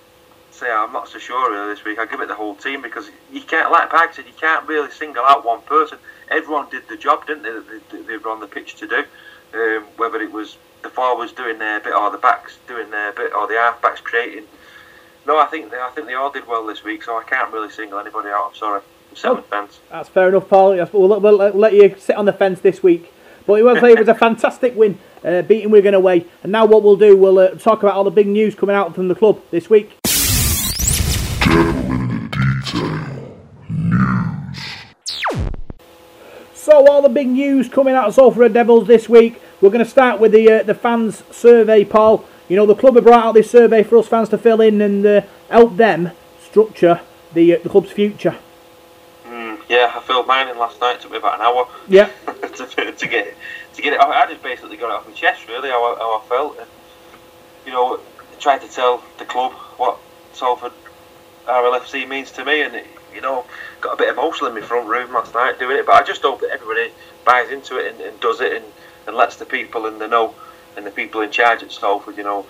say I'm not so sure really this week. I give it the whole team because you can't, like Pag said, you can't really single out one person. Everyone did the job, didn't they? That they, were on the pitch to do. Um, whether it was the forwards doing their bit, or the backs doing their bit, or the halfbacks creating. No, I think they, I think they all did well this week, so I can't really single anybody out. I'm sorry. I'm sitting oh, fence. That's fair enough, Paul. We'll, we'll, we'll, let you sit on the fence this week. But it was, it was a <laughs> fantastic win, uh, beating Wigan away. And now what we'll do, we'll uh, talk about all the big news coming out from the club this week. All the big news coming out of Salford Devils this week. We're going to start with the uh, the fans survey, poll. You know the club have brought out this survey for us fans to fill in and uh, help them structure the uh, the club's future. Mm, yeah, I filled mine in last night. It took me about an hour. Yeah. <laughs> to, to get to get it. off. I just basically got it off my chest, really, how I, how I felt. And, you know, tried to tell the club what Salford RLFC means to me, and it, you know, got a bit emotional in my front room last night doing it. But I just hope that everybody buys into it and, and does it, and, and lets the people in the know and the people in charge at Salford, you know,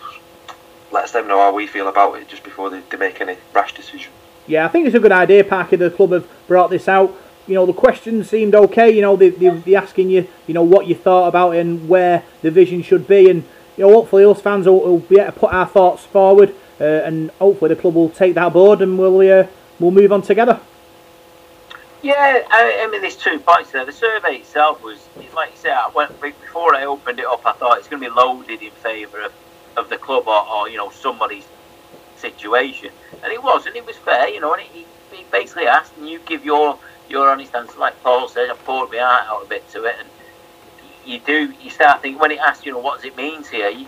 lets them know how we feel about it just before they, they make any rash decision. Yeah, I think it's a good idea, Parker. The club have brought this out. You know, the questions seemed okay. You know, they, they, they asking you, you know, what you thought about it and where the vision should be. And, you know, hopefully us fans will, will be able to put our thoughts forward. Uh, and hopefully the club will take that aboard and we'll, uh, we'll move on together. Yeah, I, I mean, there's two points there. The survey itself was, like you said, I went, before I opened it up, I thought it's going to be loaded in favour of, of the club or, or, you know, somebody's situation. And it was, and it was fair, you know, and he, he basically asked, and you give your your honest answer, like Paul said, I poured my heart out a bit to it, and you do, you start thinking, when he asks, you know, what does it mean to you, you,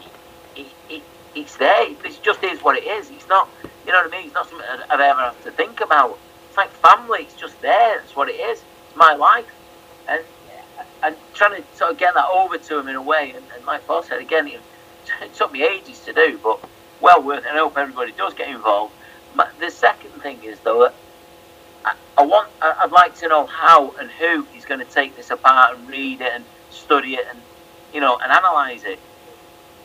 it, it, it's there, it just is what it is. It's not, you know what I mean, it's not something I've ever have to think about. Like family, it's just there, it's what it is. It's my life. And and trying to sort of get that over to him in a way, and, and like Paul said, again, it, <laughs> took me ages to do, but well worth it. I hope everybody does get involved. The second thing is, though, that I, I want, I'd like to know how and who is going to take this apart and read it and study it and, you know, and analyse it.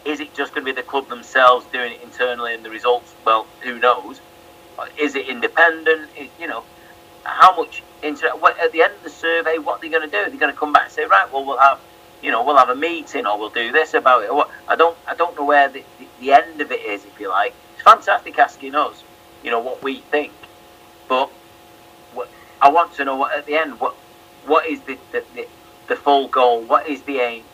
Is it just going to be the club themselves doing it internally and the results? Well, who knows? Is it independent? you know, how much inter- at the end of the survey, what they're going to do? They're going to come back and say, right, well, we'll have, you know, we'll have a meeting or we'll do this about it. I don't, I don't know where the, the, the end of it is, if you like. It's fantastic asking us, you know, what we think, but what, I want to know what at the end what what is the, the, the, the full goal? What is the aim?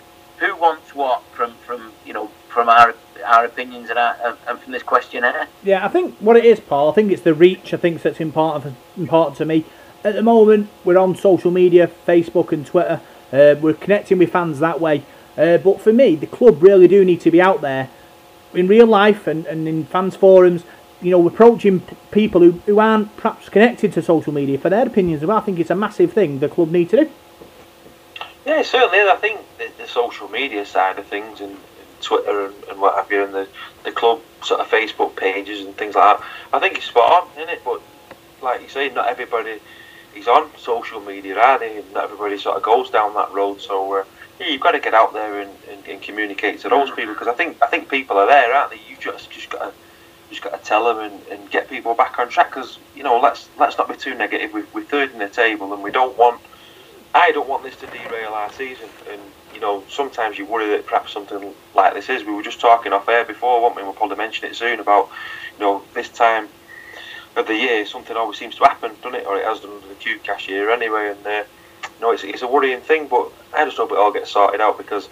Who wants what from, from you know from our our opinions and, our, and from this questionnaire? Yeah, I think what it is, Paul. I think it's the reach. I think that's important important to me. At the moment, we're on social media, Facebook and Twitter. Uh, we're connecting with fans that way. Uh, but for me, the club really do need to be out there in real life and, and in fans forums you know, approaching people who, who aren't perhaps connected to social media for their opinions. Well, I think it's a massive thing the club need to do. Yeah, certainly. I think the, the social media side of things and, and Twitter and, and, what have you, and the, the club sort of Facebook pages and things like that, I think it's spot on, isn't it? But like you say, not everybody is on social media, are they? And not everybody sort of goes down that road. So uh, yeah, you've got to get out there and, and, and communicate to those people because I think I think people are there, aren't they? You just just got to just got to tell them and, and get people back on track because you know let's let's not be too negative. We, we're third in the table and we don't want. I don't want this to derail our season, and you know sometimes you worry that perhaps something like this is. We were just talking off air before, weren't we? We'll probably mention it soon about you know this time of the year something always seems to happen, doesn't it? Or it has done under the Koukash year anyway, and uh, you know it's, it's a worrying thing. But I just hope it all gets sorted out because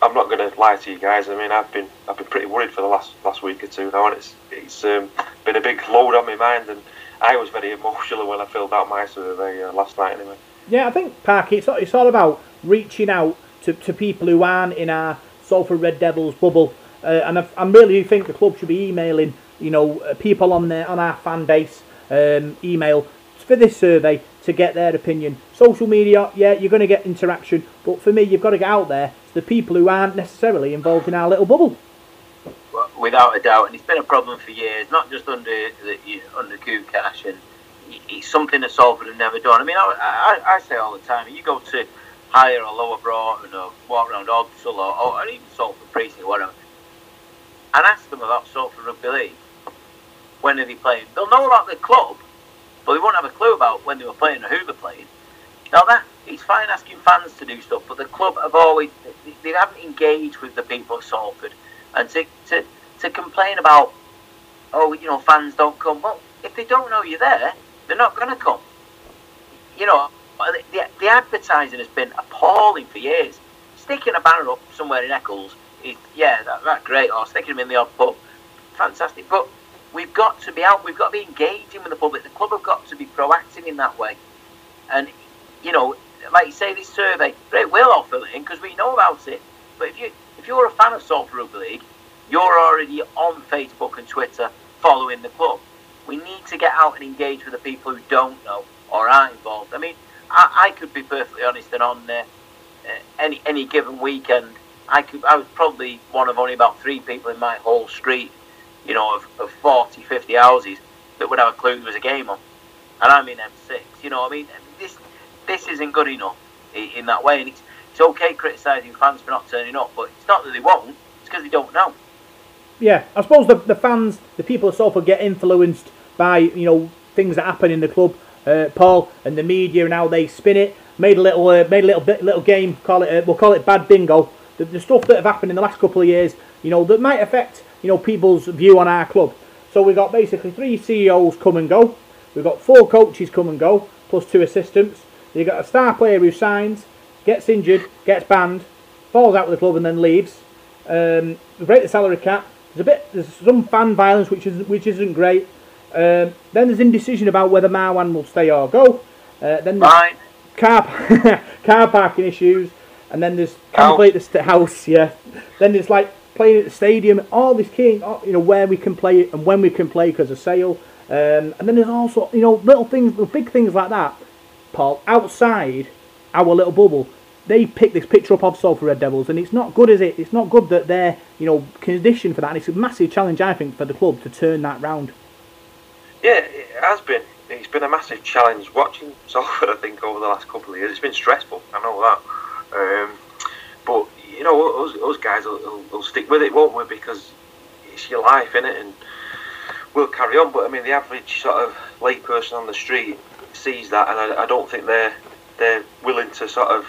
I'm not going to lie to you guys. I mean, I've been I've been pretty worried for the last last week or two now, and it's it's um, been a big load on my mind. And I was very emotional when I filled out my survey uh, last night. Anyway. Yeah, I think Park. It's it's all about reaching out to, to people who aren't in our Salford Red Devils bubble, uh, and I, I really think the club should be emailing you know uh, people on their on our fan base um, email for this survey to get their opinion. Social media, yeah, you're going to get interaction, but for me, you've got to get out there to the people who aren't necessarily involved in our little bubble. Without a doubt, and it's been a problem for years, not just under the, under Cash, and it's something that Salford have never done. I mean, I, I, I say all the time, you go to higher or lower Broughton or walk around Ordsall or, or even Salford Precinct or whatever, and ask them about Salford Rugby League. When are they playing? They'll know about the club, but they won't have a clue about when they were playing or who they're playing. Now that it's fine asking fans to do stuff, but the club have always they haven't engaged with the people of Salford, and to to, to complain about oh you know fans don't come. Well, if they don't know you're there, they're not going to come. You know uh, the, the advertising has been appalling for years. Sticking a banner up somewhere in Eccles is yeah that, that's great, or sticking them in the odd pub, fantastic, but we've got to be out. We've got to be engaging with the public. The club have got to be proactive in that way. And you know, like you say, this survey, great. it will offer it in because we know about it. But if you if you're a fan of Salford Rugby League, you're already on Facebook and Twitter following the club. We need to get out and engage with the people who don't know or aren't involved. I mean, I, I could be perfectly honest, and on uh, uh, any any given weekend, I could I was probably one of only about three people in my whole street, you know, of, of 40, 50 houses that would have a clue there was a game on, and I'm in M6. You know, I mean, this this isn't good enough in, in that way, and it's it's okay criticising fans for not turning up, but it's not that they won't; it's because they don't know. Yeah, I suppose the, the fans, the people of Salford get influenced by you know things that happen in the club. Uh, Paul and the media and how they spin it. Made a little, uh, made a little bit, little game. Call it, uh, we'll call it bad bingo. The, the stuff that have happened in the last couple of years, you know, that might affect you know people's view on our club. So we've got basically three CEOs come and go. We've got four coaches come and go, plus two assistants. You've got a star player who signs, gets injured, gets banned, falls out with the club, and then leaves. Um, we break the salary cap. There's a bit, there's some fan violence, which is which isn't great. Um, then there's indecision about whether Marwan will stay or go. Uh, then there's Fine. car <laughs> car parking issues, and then there's can we play at the house, yeah. Then there's like playing at the stadium, all this key, you know, where we can play it and when we can play because of sale. Um, and then there's also you know little things, big things like that. Paul outside our little bubble, they pick this picture up of Salford Red Devils, and it's not good, is it? It's not good that they're you know conditioned for that, and it's a massive challenge I think for the club to turn that round. Yeah, it has been. It's been a massive challenge watching Salford. <laughs> I think over the last couple of years, it's been stressful. I know that. Um, but you know, those, us guys will, will, will stick with it, won't we? Because it's your life, in it, And we'll carry on. But I mean, the average sort of layperson on the street sees that, and I, I don't think they're they're willing to sort of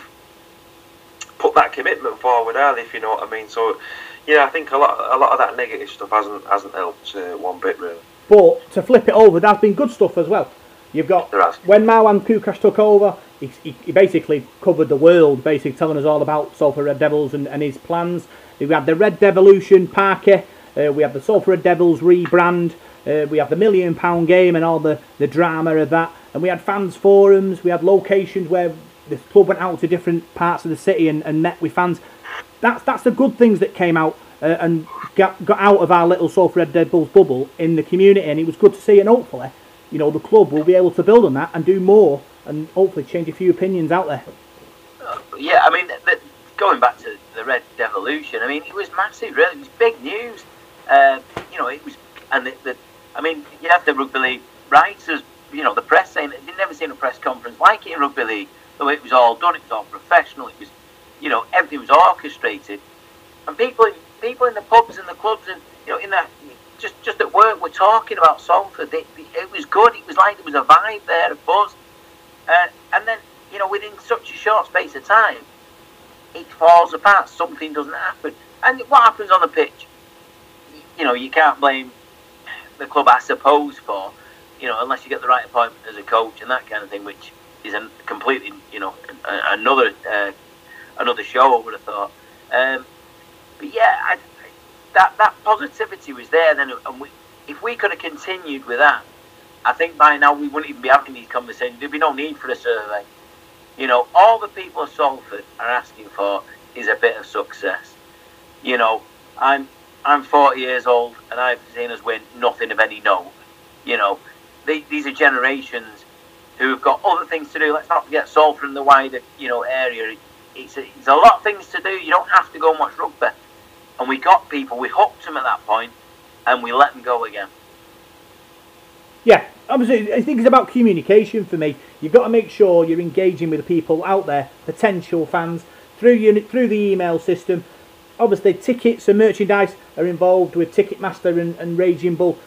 put that commitment forward, are they? If you know what I mean. So, yeah, I think a lot a lot of that negative stuff hasn't hasn't helped uh, one bit really. But to flip it over, there's been good stuff as well. You've got when Marwan Koukash took over, he, he, he basically covered the world, basically telling us all about Salford Red Devils and, and his plans. We had the Red Devolution Parker, uh, we have the Salford Red Devils rebrand, uh, we have the million pound game and all the, the drama of that, and we had fans forums, we had locations where the club went out to different parts of the city and, and met with fans. That's that's the good things that came out uh, and got, got out of our little Salford Red Dead Devils bubble in the community, and it was good to see. And hopefully, you know, the club will be able to build on that and do more, and hopefully change a few opinions out there. Yeah, I mean, the, going back to the Red Devolution, I mean, it was massive, really. It was big news. Uh, you know, it was, and the, the, I mean, you have the rugby league writers, you know, the press saying that they'd never seen a press conference like it in rugby league. The way it was all done, it was all professional. It was, you know, everything was orchestrated, and people, people in the pubs and the clubs and you know, in the just just at work, were talking about Salford. It, it was good. It was like there was a vibe there, a buzz, uh, and then you know, within such a short space of time, it falls apart. Something doesn't happen, and what happens on the pitch? You know, you can't blame the club, I suppose, for you know, unless you get the right appointment as a coach and that kind of thing, which is a completely, you know, another uh, another show. I would have thought. Um, but yeah, I, that that positivity was there. Then, and we, if we could have continued with that, I think by now we wouldn't even be having these conversations. There'd be no need for a survey. You know, all the people of Salford are asking for is a bit of success. You know, I'm I'm 40 years old and I've seen us win nothing of any note. You know, they, these are generations who have got other things to do. Let's not forget Salford and the wider you know area. It's a, it's a lot of things to do. You don't have to go and watch rugby. And we got people. We hooked them at that point, and we let them go again. Yeah, obviously, I think it's about communication for me. You've got to make sure you're engaging with the people out there, potential fans, through your, through the email system. Obviously, tickets and merchandise are involved with Ticketmaster and, and Raging Bull.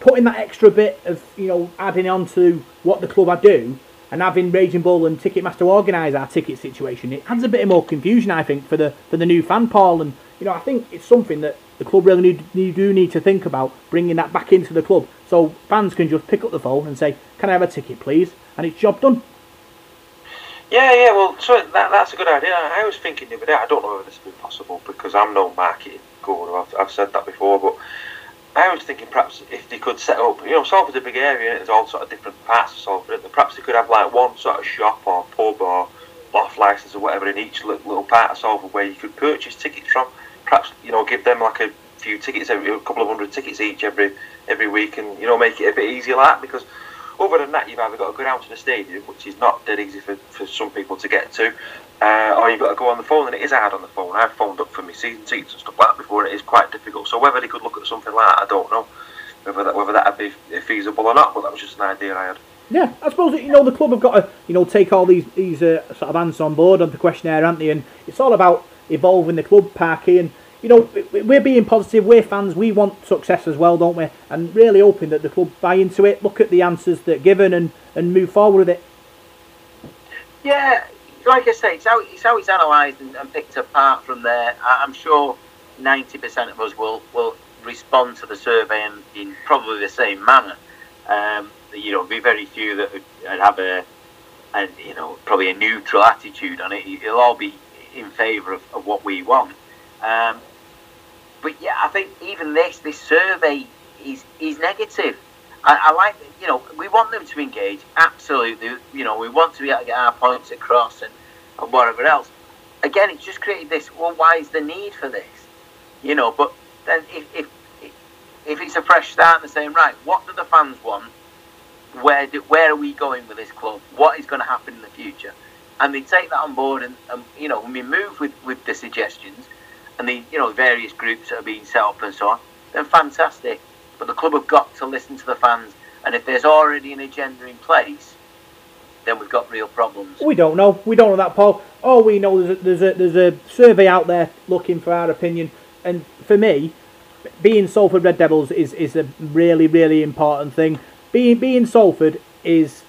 Putting that extra bit of, you know, adding on to what the club I do and having Raging Bull and Ticketmaster organise our ticket situation, it adds a bit more confusion, I think, for the for the new fan, Paul. And you know, I think it's something that the club really need, need, do need to think about bringing that back into the club, so fans can just pick up the phone and say, "Can I have a ticket, please?" and it's job done. Yeah, yeah. Well, so that, that's a good idea. I was thinking the other day. I don't know whether this will be possible because I'm no marketing guru. I've, I've said that before, but I was thinking perhaps if they could set up, you know, Salford's a big area and there's all sort of different parts of Salford. Perhaps they could have like one sort of shop or pub or off license or whatever in each little part of Salford where you could purchase tickets from. Perhaps you know give them like a few tickets, every, a couple of hundred tickets each every every week, and you know make it a bit easier like that because other than that, you've either got to go down to the stadium, which is not dead easy for, for some people to get to, uh, or you've got to go on the phone, and it is hard on the phone. I've phoned up for my season tickets and stuff like that before, and it is quite difficult. So whether they could look at something like that, I don't know. Whether that whether that would be feasible or not, but that was just an idea I had. Yeah, I suppose you know the club have got to you know take all these these uh, sort of answers on board on the questionnaire, aren't they? And it's all about evolving the club, Parky, and you know we're being positive. We're fans. We want success as well, don't we? And really hoping that the club buy into it, look at the answers that given, and and move forward with it. Yeah, like I say, it's how it's how it's analysed and, and picked apart from there. I, I'm sure ninety percent of us will will respond to the survey in, in probably the same manner. Um, you know, be very few that would have a, a, you know, probably a neutral attitude on it. It'll all be in favour of, of what we want. Um, but yeah, I think even this this survey is is negative. I, I like, you know, we want them to engage. Absolutely, you know, we want to be able to get our points across and, and whatever else. Again, it's just created this. Well, why is the need for this? You know, but then if if if it's a fresh start and saying, right, what do the fans want? Where do, where are we going with this club? What is going to happen in the future? And they take that on board, and, and you know, when we move with, with the suggestions and the you know various groups that are being set up and so on, then fantastic. But the club have got to listen to the fans, and if there's already an agenda in place, then we've got real problems. We don't know. We don't know that, Paul. All we know is that there's a there's a survey out there looking for our opinion, and for me, being Salford Red Devils is, is a really really important thing. Being being Salford is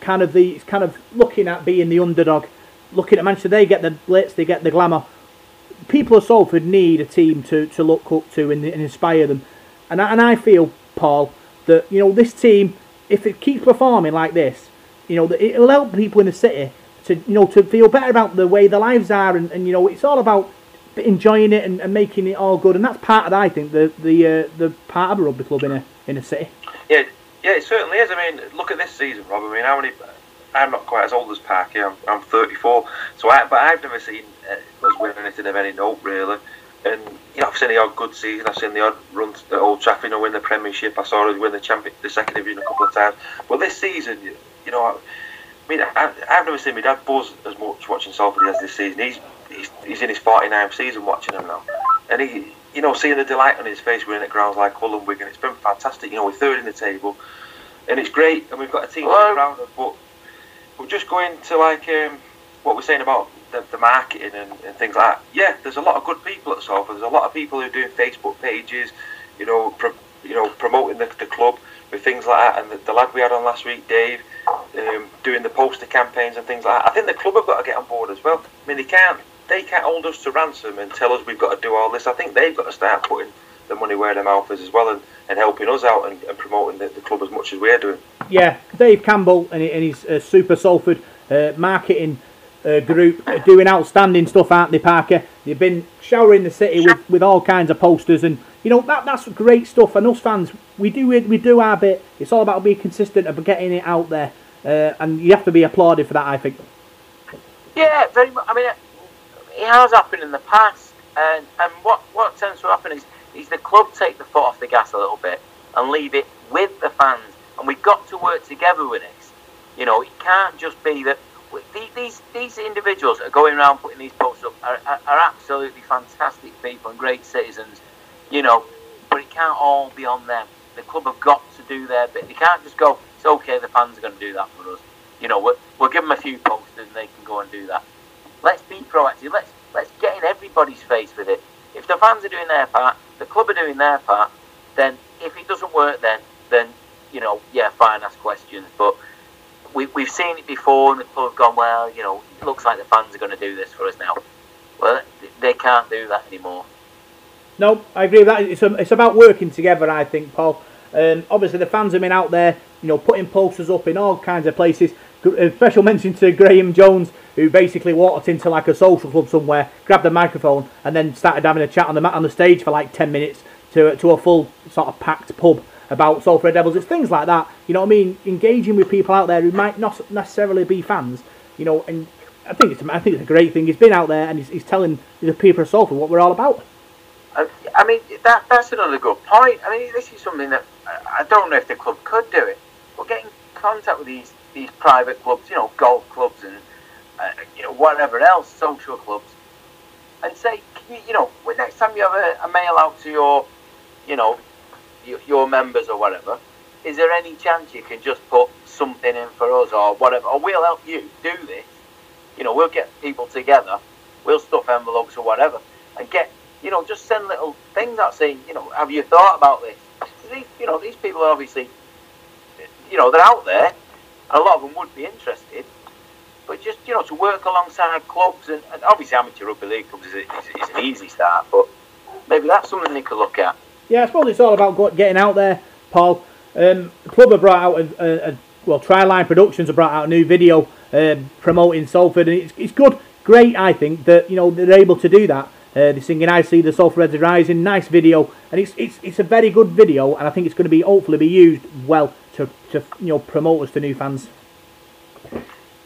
kind of the kind of looking at being the underdog, looking at Manchester. They get the blitz, they get the glamour. People of Salford need a team to, to look up to and, and inspire them, and I, and I feel Paul that you know this team, if it keeps performing like this, you know that it will help people in the city to you know to feel better about the way their lives are, and, and you know it's all about enjoying it and, and making it all good, and that's part of I think the the uh, the part of a rugby club in a in a city. Yeah, yeah, it certainly is. I mean, look at this season, Rob. I mean, how many? I'm not quite as old as Parky. I'm, I'm 34, so I, but I've never seen uh, us win anything of any note really. And you know, I've seen the odd good season. I've seen the odd run at Old Trafford, you know, win the Premiership. I saw us win the champion, the second division a couple of times. But this season, you, know, I, I mean, I, I've never seen my dad buzz as much watching Salford as this season. He's, he's he's in his 49th season watching them now, and he, you know, seeing the delight on his face winning at grounds like Hull and Wigan, it's been fantastic. You know, we're third in the table, and it's great, and we've got a team to be proud of. But we're just going to like um, what we're saying about the, the marketing and, and, things like that. Yeah, there's a lot of good people at Salford. There's a lot of people who are doing Facebook pages, you know, pro, you know, promoting the, the club with things like that. And the, the lad we had on last week, Dave, um, doing the poster campaigns and things like that. I think the club have got to get on board as well. I mean, they can't they can't hold us to ransom and tell us we've got to do all this. I think they've got to start putting the money where their mouth is as well and, and helping us out and, and promoting the, the, club as much as we're doing. Yeah, Dave Campbell and, and his uh, Super Salford uh, marketing uh, group are doing outstanding stuff, aren't they, Parker? They've been showering the city with, with all kinds of posters and you know that that's great stuff. And us fans, we do we do our bit. It's all about being consistent and getting it out there, uh, and you have to be applauded for that. I think. Yeah, very much. I mean, it has happened in the past, and and what what tends to happen is is the club take the foot off the gas a little bit and leave it with the fans, and we've got to work together with this. You know, it can't just be that these these individuals that are going around putting these posts up are, are, are absolutely fantastic people and great citizens. You know, but it can't all be on them. The club have got to do their bit. They can't just go. It's okay. The fans are going to do that for us. You know, we'll, we'll give them a few posters and they can go and do that. Let's be proactive. Let's let's get in everybody's face with it. If the fans are doing their part, the club are doing their part, then if it doesn't work, then then you know, yeah, fine, ask questions. But we, we've seen it before, and the club have gone, well, you know, it looks like the fans are going to do this for us now. Well, they can't do that anymore. No, I agree with that. It's, it's about working together, I think, Paul. Um, obviously, the fans have been out there, you know, putting posters up in all kinds of places. Special mention to Graham Jones, who basically walked into like a social club somewhere, grabbed a microphone, and then started having a chat on the mat on the stage for like ten minutes to to a full sort of packed pub about Salford Devils. It's things like that, you know what I mean? Engaging with people out there who might not necessarily be fans, you know, and I think it's I think it's a great thing. He's been out there and he's, he's telling the people of Salford what we're all about. I, mean, that that's another good point. I mean, this is something that I, don't know if the club could do it, but get in contact with these these private clubs, you know, golf clubs and uh, you know whatever else, social clubs, and say, you, you know, when next time you have a, a mail out to your, you know, your, your members or whatever, is there any chance you can just put something in for us or whatever, or we'll help you do this. You know, we'll get people together, we'll stuff envelopes or whatever, and get, you know, just send little things out saying, you know, have you thought about this? These, you know, these people are obviously, you know, they're out there, a lot of them would be interested. But just, you know, to work alongside clubs, and, and obviously amateur rugby league clubs is, is, is an easy start, but maybe that's something they could look at. Yeah, I suppose it's all about getting out there, Paul. Um, the club have brought out a, a, a well, Triline Productions have brought out a new video um, promoting Salford, and it's, it's good, great, I think that you know they're able to do that. Uh, they're singing "I See the Salford Reds Rising," nice video, and it's it's it's a very good video, and I think it's going to be hopefully be used well to to you know promote us to new fans.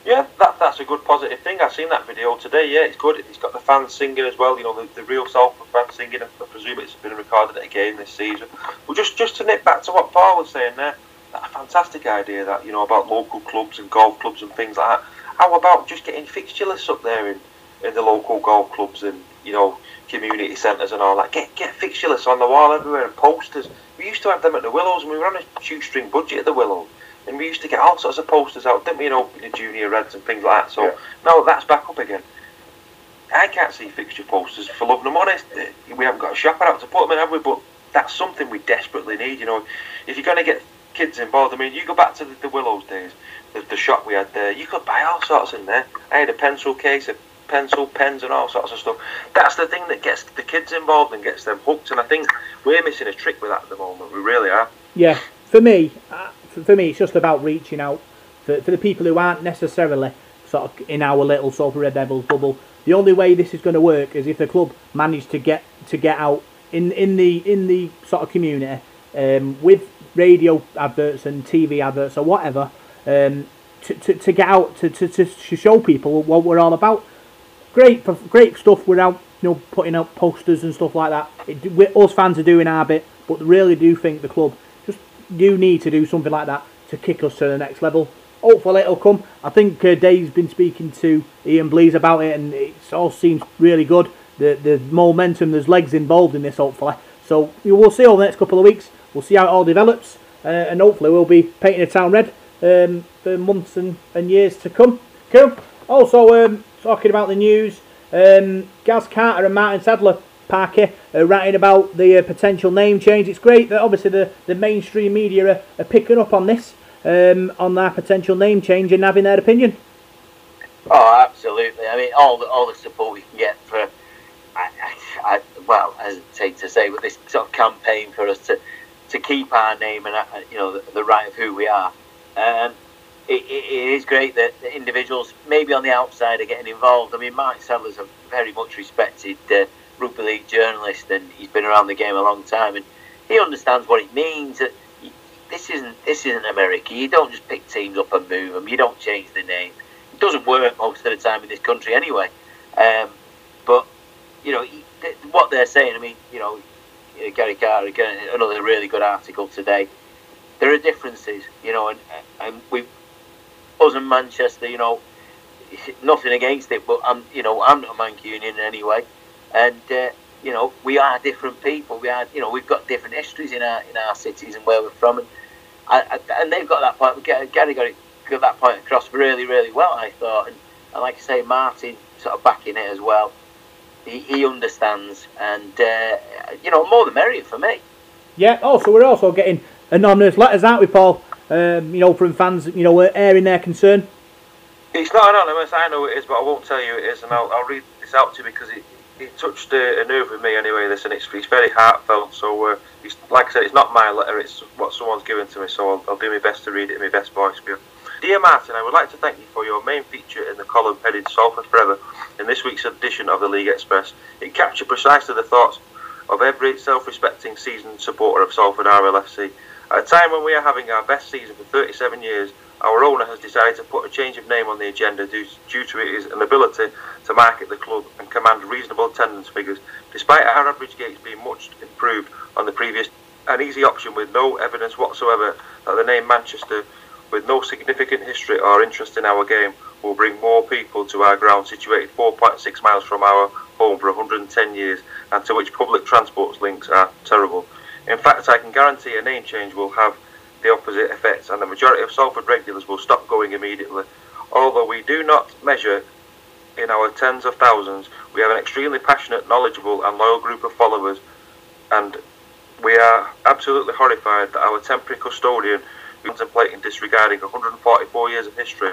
Yeah, that, that's a good positive thing. I've seen that video today. Yeah, it's good. It's got the fans singing as well. You know, the, the real Salford fans singing. I presume it's been recorded again this season. Well, just just to nip back to what Paul was saying there, a fantastic idea that you know about local clubs and golf clubs and things like that. How about just getting fixture lists up there in, in the local golf clubs and you know community centres and all that? Get get fixture lists on the wall everywhere and posters. We used to have them at the Willows, and we were on a shoestring budget at the Willows. And we used to get all sorts of posters out, didn't we? You know, the junior reds and things like that. So Yeah. now that's back up again. I can't see fixture posters for love nor money. Eh, we haven't got a shopper out to put them in, have we? But that's something we desperately need. You know, if you're going to get kids involved, I mean, you go back to the, the Willows days, the, the shop we had there. You could buy all sorts in there. I had a pencil case, a pencil, pens, and all sorts of stuff. That's the thing that gets the kids involved and gets them hooked. And I think we're missing a trick with that at the moment. We really are. Yeah, for me, uh, for me, it's just about reaching out for, for the people who aren't necessarily sort of in our little Salford Red Devils bubble. The only way this is going to work is if the club manage to get to get out in in the in the sort of community um, with radio adverts and TV adverts or whatever um, to, to, to get out to, to, to show people what we're all about. Great great stuff without you know putting up posters and stuff like that. It, us fans are doing our bit, but really do think the club just do need to do something like that to kick us to the next level. Hopefully it'll come. I think uh, Dave's been speaking to Ian Blease about it, and it all seems really good. The the momentum, there's legs involved in this. Hopefully, so we will see over the next couple of weeks. We'll see how it all develops, uh, and hopefully we'll be painting the town red um, for months and, and years to come. Cool. Also, um, talking about the news, um, Gaz Carter and Martin Sadler Parker are writing about the uh, potential name change. It's great that obviously the, the mainstream media are, are picking up on this, um, on that potential name change and having their opinion. Oh, absolutely. I mean, all the all the support we can get for, I, I, I well, I hesitate to say, but this sort of campaign for us to, to keep our name and uh, you know the, the right of who we are. Um, it, it, is great that individuals, maybe on the outside, are getting involved. I mean, Mark Sadler's a very much respected uh, rugby league journalist, and he's been around the game a long time, and he understands what it means. That this isn't this isn't America. You don't just pick teams up and move them. You don't change the name. It doesn't work most of the time in this country anyway. Um, but you know what they're saying. I mean, you know, uh, Gary Carter again, another really good article today. There are differences, you know, and and we us in Manchester, you know, nothing against it, but I'm, you know, I'm not a Mancunian anyway, and uh, you know, we are different people. We are, you know, we've got different histories in our in our cities and where we're from, and I, I, and they've got that point. Gary got it, got that point across really, really well, I thought, and, and like I say, Martin sort of backing it as well. He, he understands, and uh, you know, more the merrier for me. Yeah. Also, we're also getting anonymous letters, aren't we, Paul? Um, you know, from fans, you know, airing their concern. It's not anonymous, I know it is, but I won't tell you it is, and I'll, I'll read this out to you because it, it touched a, a nerve with me anyway, this, and it's, it's very heartfelt. So, uh, it's, like I said, it's not my letter, it's what someone's given to me, so I'll, I'll do my best to read it in my best voice for you. Dear Martin, I would like to thank you for your main feature in the column headed Salford Forever in this week's edition of the League Express. It captured precisely the thoughts of every self respecting seasoned supporter of Salford RLFC. At a time when we are having our best season for 37 years, our owner has decided to put a change of name on the agenda due, to his inability to market the club and command reasonable attendance figures, despite our average gates being much improved on the previous. An easy option with no evidence whatsoever that the name Manchester, with no significant history or interest in our game, will bring more people to our ground situated 4.6 miles from our home for 110 years and to which public transport links are terrible. In fact, I can guarantee a name change will have the opposite effect and the majority of Salford regulars will stop going immediately. Although we do not measure in our tens of thousands, we have an extremely passionate, knowledgeable and loyal group of followers and we are absolutely horrified that our temporary custodian is contemplating disregarding 144 years of history.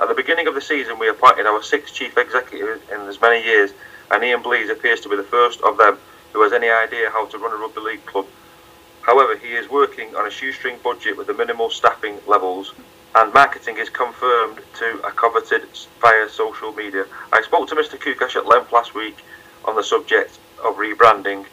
At the beginning of the season, we appointed our sixth chief executive in as many years, and Ian Blease appears to be the first of them who has any idea how to run a rugby league club. However, he is working on a shoestring budget with the minimal staffing levels, and marketing is confirmed to a coveted via social media. I spoke to Mr. Koukash at length last week on the subject of rebranding.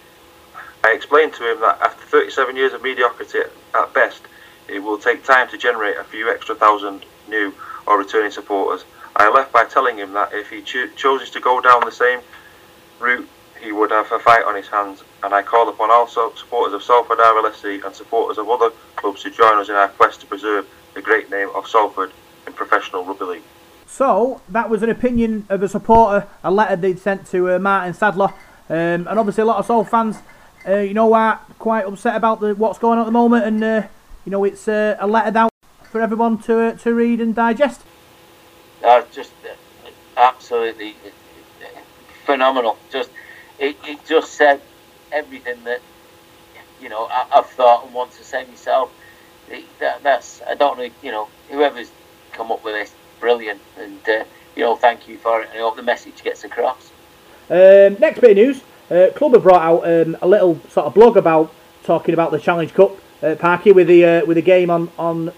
I explained to him that after 37 years of mediocrity at best, it will take time to generate a few extra thousand new or returning supporters. I left by telling him that if he cho- chooses to go down the same route, he would have a fight on his hands. And I call upon all supporters of Salford RLSC and supporters of other clubs to join us in our quest to preserve the great name of Salford in professional rugby league. So that was an opinion of a supporter, a letter they'd sent to uh, Martin Sadler, um, and obviously a lot of Sol fans, uh, you know, are quite upset about the, what's going on at the moment, and uh, you know, it's uh, a letter down for everyone to uh, to read and digest. Uh, just uh, absolutely phenomenal. Just it, it just said everything that you know I, have thought and want to say myself. It, that, that's I don't know you know whoever's come up with this brilliant and uh, you know thank you for it. I hope the message gets across. Um, next bit of news: uh, Club have brought out um, a little sort of blog about talking about the Challenge Cup. Uh, Parky with the uh, with the game on on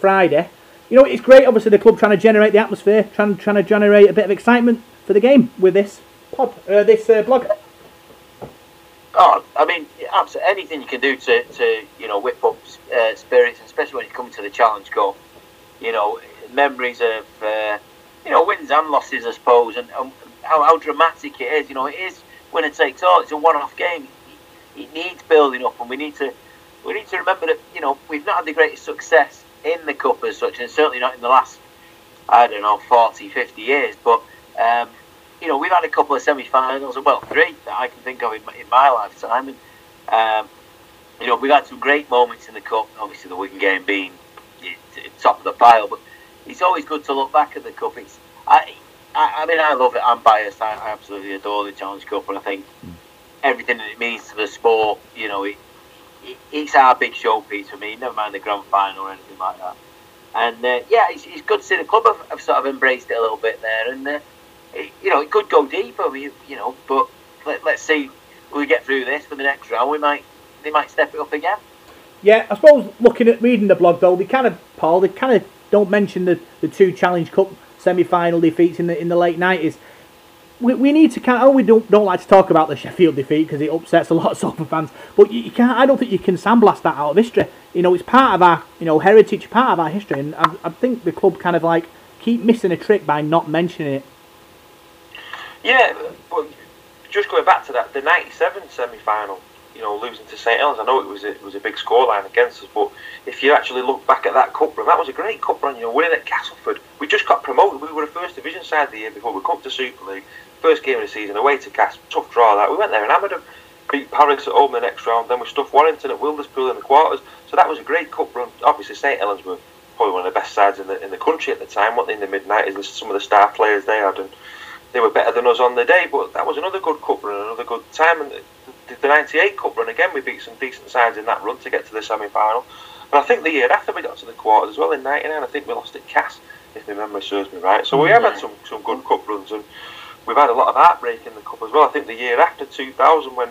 Friday. You know, it's great. Obviously, the club trying to generate the atmosphere, trying trying to generate a bit of excitement for the game with this pod, uh, this uh, blog. Oh, I mean, absolutely anything you can do to, to you know whip up uh, spirits, especially when you come to the Challenge Cup. You know, memories of uh, you know wins and losses, I suppose, and, and how, how dramatic it is. You know, it is winner takes all. It's a one-off game. It needs building up, and we need to we need to remember that you know we've not had the greatest success in the cup as such, and certainly not in the last I don't know 40, 50 years. But um, you know we've had a couple of semi-finals, well three that I can think of in my, in my lifetime, and um, you know we've had some great moments in the cup. Obviously the Wigan game being top of the pile, but it's always good to look back at the cup. It's I. I, I mean, I love it. I'm biased. I, I absolutely adore the Challenge Cup, and I think mm. everything that it means to the sport, you know, it, it's our big showpiece for me. Never mind the grand final or anything like that. And uh, yeah, it's, it's, good to see the club have, have, sort of embraced it a little bit there. And uh, you know, it could go deeper, you know. But let, us see we get through this for the next round. We might they might step it up again. Yeah, I suppose looking at reading the blog though, they kind of Paul, they kind of don't mention the, the two Challenge Cup semi-final defeats in the in the late nineties we, we need to kind of, oh, we don't, don't like to talk about the Sheffield defeat because it upsets a lot of <laughs> soccer fans. But you, you, can't. I don't think you can sandblast that out of history. You know, it's part of our you know heritage, part of our history, and I, I think the club kind of like keep missing a trick by not mentioning it. Yeah, but just going back to that, the '97 semi-final, you know, losing to St Helens. I know it was a, it was a big scoreline against us, but if you actually look back at that cup run, that was a great cup run. You know, winning at Castleford, we just got promoted. We were a first division side the year before we come to Super League first game of the season, away to Cast, tough draw that. We went there and hammered them, beat Paris at home the next round, then we stuffed Warrington at Wilderspool in the quarters. So that was a great cup run. Obviously, St Helens were probably one of the best sides in the in the country at the time, weren't in the mid 90s? Some of the star players they had, and they were better than us on the day, but that was another good cup run, another good time. And the, the 98 cup run, again, we beat some decent sides in that run to get to the semi final. And I think the year after we got to the quarters as well, in 99, I think we lost at Cass, if my memory serves me right. So we have had mm. some, some good cup runs. and we've had a lot of heartbreak in the cup as well. I think the year after 2000 when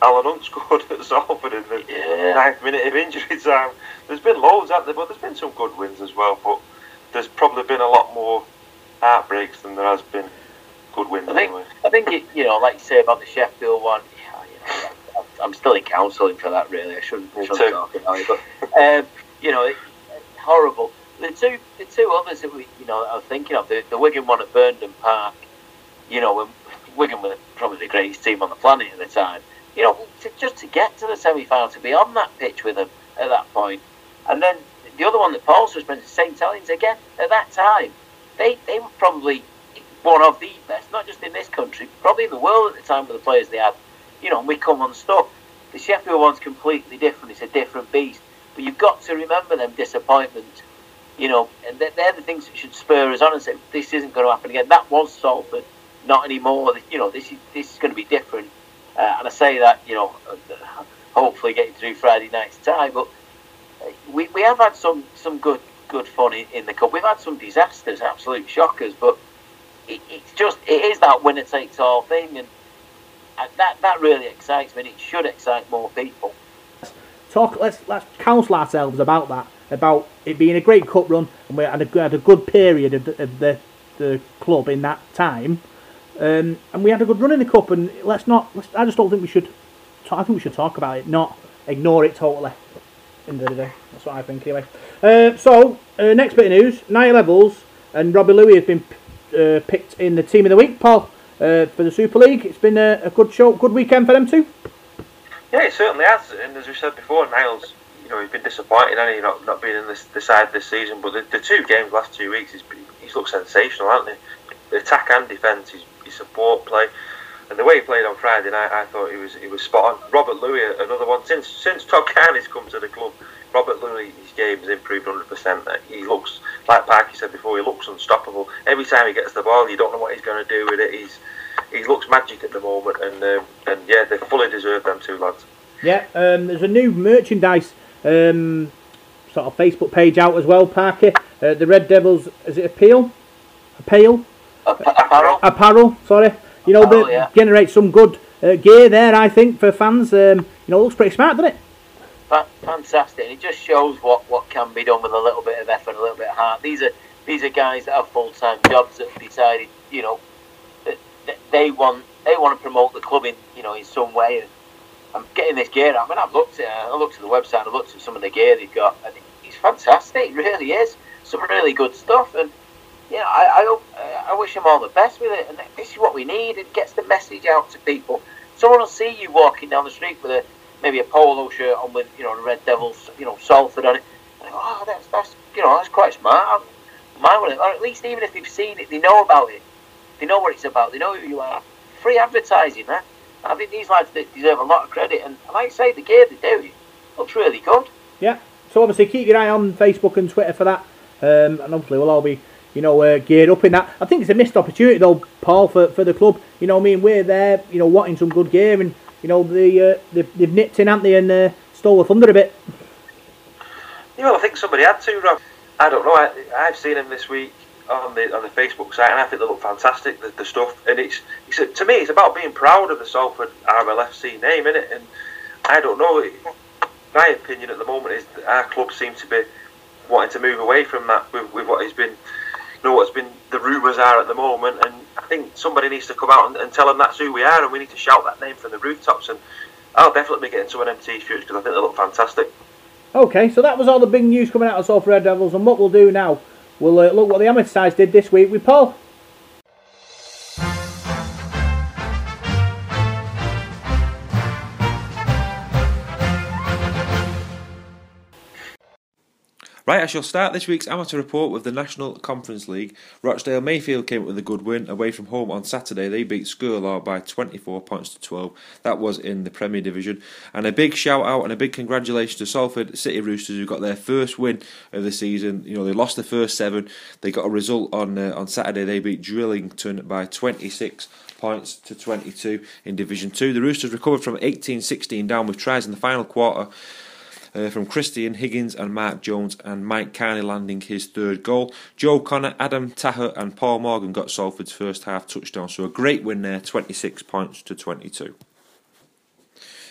Alan Hunt <laughs> scored at Salford in the yeah. ninth minute of injury time. There's been loads out there, but there's been some good wins as well. But there's probably been a lot more heartbreaks than there has been good wins. I think. I think it, you know, like you say about the Sheffield one, you know, I've I'm still in counselling for that. Really, I shouldn't, shouldn't talk about it. But um, you know, it, horrible. The two the two others that we you know I was thinking of the, the Wigan one at Burnden Park. You know, when Wigan were probably the greatest team on the planet at the time. You know, to, just to get to the semi final, to be on that pitch with them at that point. and then the other one that Paul just mentioned, St Helens again at that time. They they were probably one of the best, not just in this country, probably in the world at the time with the players they had. You know, and we come unstuck. The Sheffield one's completely different. It's a different beast. But you've got to remember them disappointments. You know, and they're, they're the things that should spur us on and say this isn't going to happen again. That was Salford, not anymore. You know, this is this is going to be different. Uh, and I say that, you know, <laughs> hopefully getting through Friday night's tie. But uh, we, we have had some, some good good fun in, in the cup. We've had some disasters, absolute shockers. But it, it's just it is that winner takes all thing, and, and that that really excites me. and It should excite more people. Talk. Let's let's counsel ourselves about that. About it being a great cup run, and we had a, had a good period of the, of the the club in that time, um, and we had a good run in the cup. And let's not. Let's, I just don't think we should. I think we should talk about it, not ignore it totally. Of the day, that's what I think anyway. Uh, so uh, next bit of news: Niall Evalds, and Robbie Lui has been uh, picked in the team of the week, Paul, uh, for the Super League. It's been a, a good show, good weekend for them too. Yeah, it certainly has. And as we said before, Niall's, you know, he's been disappointed, and he not not being in this the side this season. But the, the two games last two weeks, he's he's looked sensational, hasn't he? The attack and defence, his, his support play, and the way he played on Friday night, I thought he was he was spot on. Robert Lui, another one since since Todd Carney's come to the club. Robert Lui, game has improved 100%. He looks, like Parky said before, he looks unstoppable. Every time he gets the ball, you don't know what he's going to do with it. He's he looks magic at the moment, and um, and yeah, they fully deserve them two lads. Yeah, um, there's a new merchandise um, sort of Facebook page out as well, Parky. Uh, the Red Devils, is it Appeal? Appeal? Apparel? Apparel, sorry. You know, Apparel, they yeah. generate some good uh, gear there, I think, for fans. Um, you know, it looks pretty smart, doesn't it? Fa- fantastic. And it just shows what, what can be done with a little bit of effort, a little bit of heart. These are these are guys that have full time jobs that decided, you know, that, that they want they want to promote the club in you know in some way. And I'm getting this gear. I mean, I've looked at I looked at the website. I've looked at some of the gear they've got, and it's fantastic. It really is some really good stuff. And yeah, I I, hope, I wish them all the best with it. And this is what we need. It gets the message out to people. Someone will see you walking down the street with a maybe a polo shirt on with you know the Red Devils, you know Salford on it. And they go, oh, that's that's you know that's quite smart. Mine it. Or at least even if they've seen it, they know about it. They know what it's about. They know who you are. Free advertising, man. I think these lads deserve a lot of credit. And I say, the gear they do looks really good. Yeah. So obviously keep your eye on Facebook and Twitter for that, um, and hopefully we'll all be, you know, uh, geared up in that. I think it's a missed opportunity though, Paul, for, for the club. You know, I mean, we're there, you know, wanting some good gear, and you know, the uh, they've, they've nipped in, haven't they, and uh, stole the thunder a bit. You know, I think somebody had to, Rob. I don't know. I, I've seen him this week on the on the Facebook site, and I think they look fantastic. The, the stuff, and it's, it's to me, it's about being proud of the Salford RLFC name, isn't it? And I don't know. My opinion at the moment is that our club seems to be wanting to move away from that with, with what has been, know, what's been the rumours are at the moment. And I think somebody needs to come out and, and tell them that's who we are, and we need to shout that name from the rooftops. And I'll definitely be getting some of them t-shirts because I think they look fantastic. Okay, so that was all the big news coming out of Salford Red Devils, and what we'll do now, we'll uh, look what the amateur sides did this week with Paul. Right, I shall start this week's amateur report with the National Conference League. Rochdale Mayfield came up with a good win away from home on Saturday. They beat Skirlaugh by 24 points to 12. That was in the Premier Division. And a big shout out and a big congratulations to Salford City Roosters who got their first win of the season. You know, they lost the first seven. They got a result on uh, on Saturday. They beat Drighlington by 26 points to 22 in Division 2. The Roosters recovered from 18-16 down with tries in the final quarter uh, from Christian Higgins and Mark Jones, and Mike Carney landing his third goal. Joe Connor, Adam Taher, and Paul Morgan got Salford's first half touchdown, so a great win there, 26 points to 22.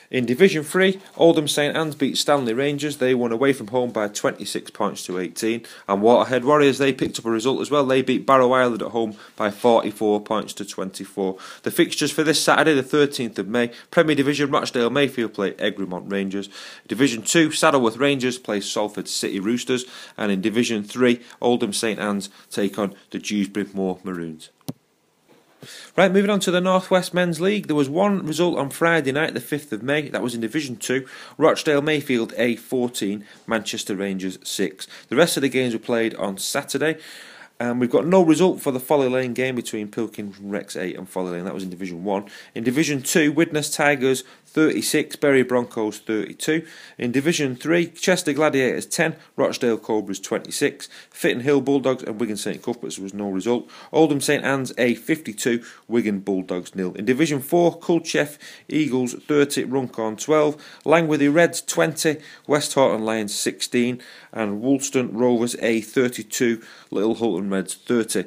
In Division 3, Oldham St Anne's beat Stanley Rangers. They won away from home by 26 points to 18. And Waterhead Warriors, they picked up a result as well. They beat Barrow Island at home by 44 points to 24. The fixtures for this Saturday, the 13th of May, Premier Division, Rochdale Mayfield play Egremont Rangers. Division 2, Saddleworth Rangers play Salford City Roosters. And in Division 3, Oldham St Anne's take on the Dewsbury Moor Maroons. Right, moving on to the Northwest Men's League. There was one result on Friday night, the 5th of May. That was in Division 2. Rochdale Mayfield A 14, Manchester Rangers 6. The rest of the games were played on Saturday. And we've got no result for the Folly Lane game between Pilkington Recs 8 and Folly Lane. That was in Division 1. In Division 2, Widnes Tigers 36, Bury Broncos 32. In Division 3, Chester Gladiators 10, Rochdale Cobras 26. Fitton Hill Bulldogs and Wigan St Cuthberts was no result. Oldham St Anne's A 52, Wigan Bulldogs nil. In Division 4, Culcheth Eagles 30, Runcorn 12. Langworthy Reds 20, Westhoughton Lions 16. And Woolston Rovers A 32, Little Hulton Reds 30.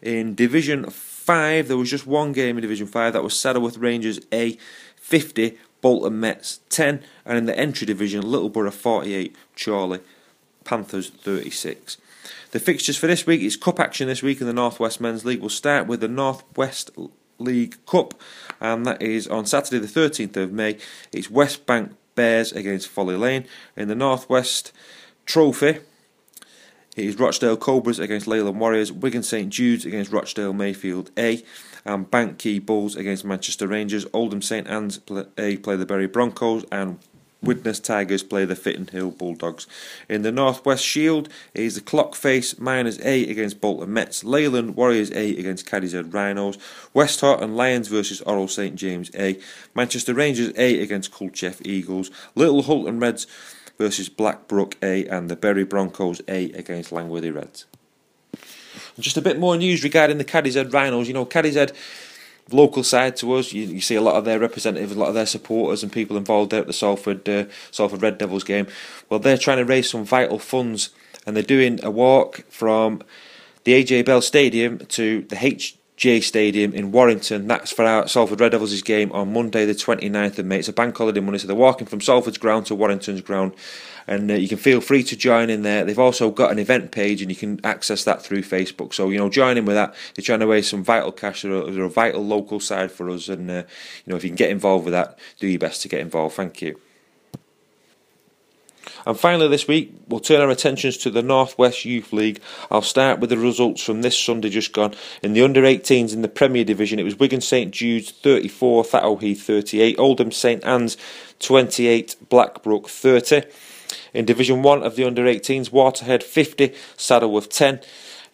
In Division 5, there was just one game in Division 5, that was Saddleworth Rangers A 50, Bolton Mets 10, and in the entry division, Littleborough 48, Chorley Panthers 36. The fixtures for this week is cup action this week in the Northwest Men's League. We'll start with the Northwest League Cup, and that is on Saturday, the 13th of May. It's West Bank Bears against Folly Lane. In the Northwest Trophy, it is Rochdale Cobras against Leyland Warriors, Wigan St Jude's against Rochdale Mayfield A, and Bank Quay Bulls against Manchester Rangers. Oldham St Anne's A eh, play the Bury Broncos, and Widnes Tigers play the Fitton Hill Bulldogs. In the Northwest Shield, is the Clockface Miners A against Bolton Mets, Leyland Warriors A against Cadishead Rhinos, Westhoughton Lions versus Orrell St James A, Manchester Rangers A against Culcheth Eagles, Little Hulton Reds versus Blackbrook A and the Bury Broncos A against Langworthy Reds. Just a bit more news regarding the Cadishead Rhinos. You know, Cadishead local side to us. You, you, see a lot of their representatives, a lot of their supporters, and people involved there at the Salford uh, Salford Red Devils game. Well, they're trying to raise some vital funds, and they're doing a walk from the AJ Bell Stadium to the HJ Stadium in Warrington. That's for our Salford Red Devils' game on Monday, the 29th of May. It's a bank holiday Monday, so they're walking from Salford's ground to Warrington's ground and uh, you can feel free to join in there. They've also got an event page, and you can access that through Facebook. So you know, join in with that. They're trying to raise some vital cash. They're a, they're a vital local side for us, and uh, you know, if you can get involved with that, do your best to get involved. Thank you. And finally, this week, we'll turn our attentions to the Northwest Youth League. I'll start with the results from this Sunday just gone. In the under 18s in the Premier Division, it was Wigan St Jude's 34, Thatto Heath 38, Oldham St Anne's 28, Blackbrook 30. In Division 1 of the under 18s, Waterhead 50, Saddleworth 10.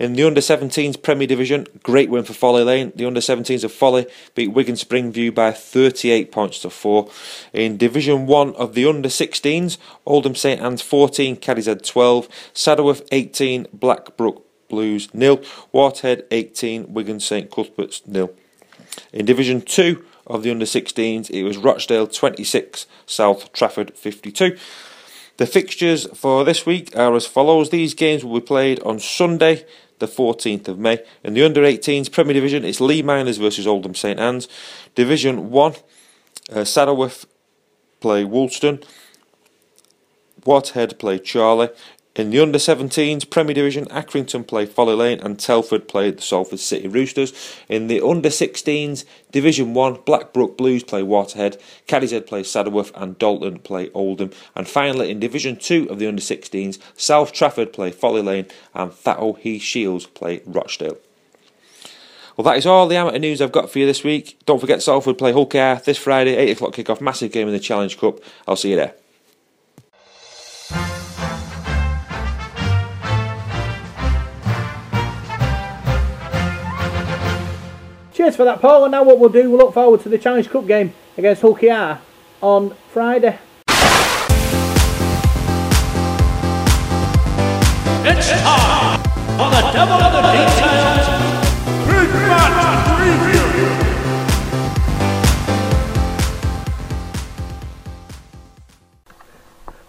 In the under 17s Premier Division, great win for Folly Lane. The under 17s of Folly beat Wigan Springview by 38 points to 4. In Division 1 of the under 16s, Oldham St Anne's 14, Cadishead 12, Saddleworth 18, Blackbrook Blues nil, Waterhead 18, Wigan St Cuthbert's nil. In Division 2 of the under 16s, it was Rochdale 26, South Trafford 52. The fixtures for this week are as follows. These games will be played on Sunday, the 14th of May. In the under 18s Premier Division, it's Leigh Miners versus Oldham St Anne's. Division 1, uh, Saddleworth play Woolston. Waterhead play Chorley. In the under 17s Premier Division, Accrington play Folly Lane and Telford play the Salford City Roosters. In the under 16s Division 1, Blackbrook Blues play Waterhead, Cadishead play Saddleworth and Dalton play Oldham. And finally in Division 2 of the under 16s, South Trafford play Folly Lane and Thatto Heath Shields play Rochdale. Well, that is all the amateur news I've got for you this week. Don't forget Salford play Hull KR this Friday, 8 o'clock kick-off, massive game in the Challenge Cup. I'll see you there. Cheers for that, Paul. And now what we'll do, we'll look forward to the Challenge Cup game against Hull KR on Friday. It's time for the Devil of the Details Big Match Preview.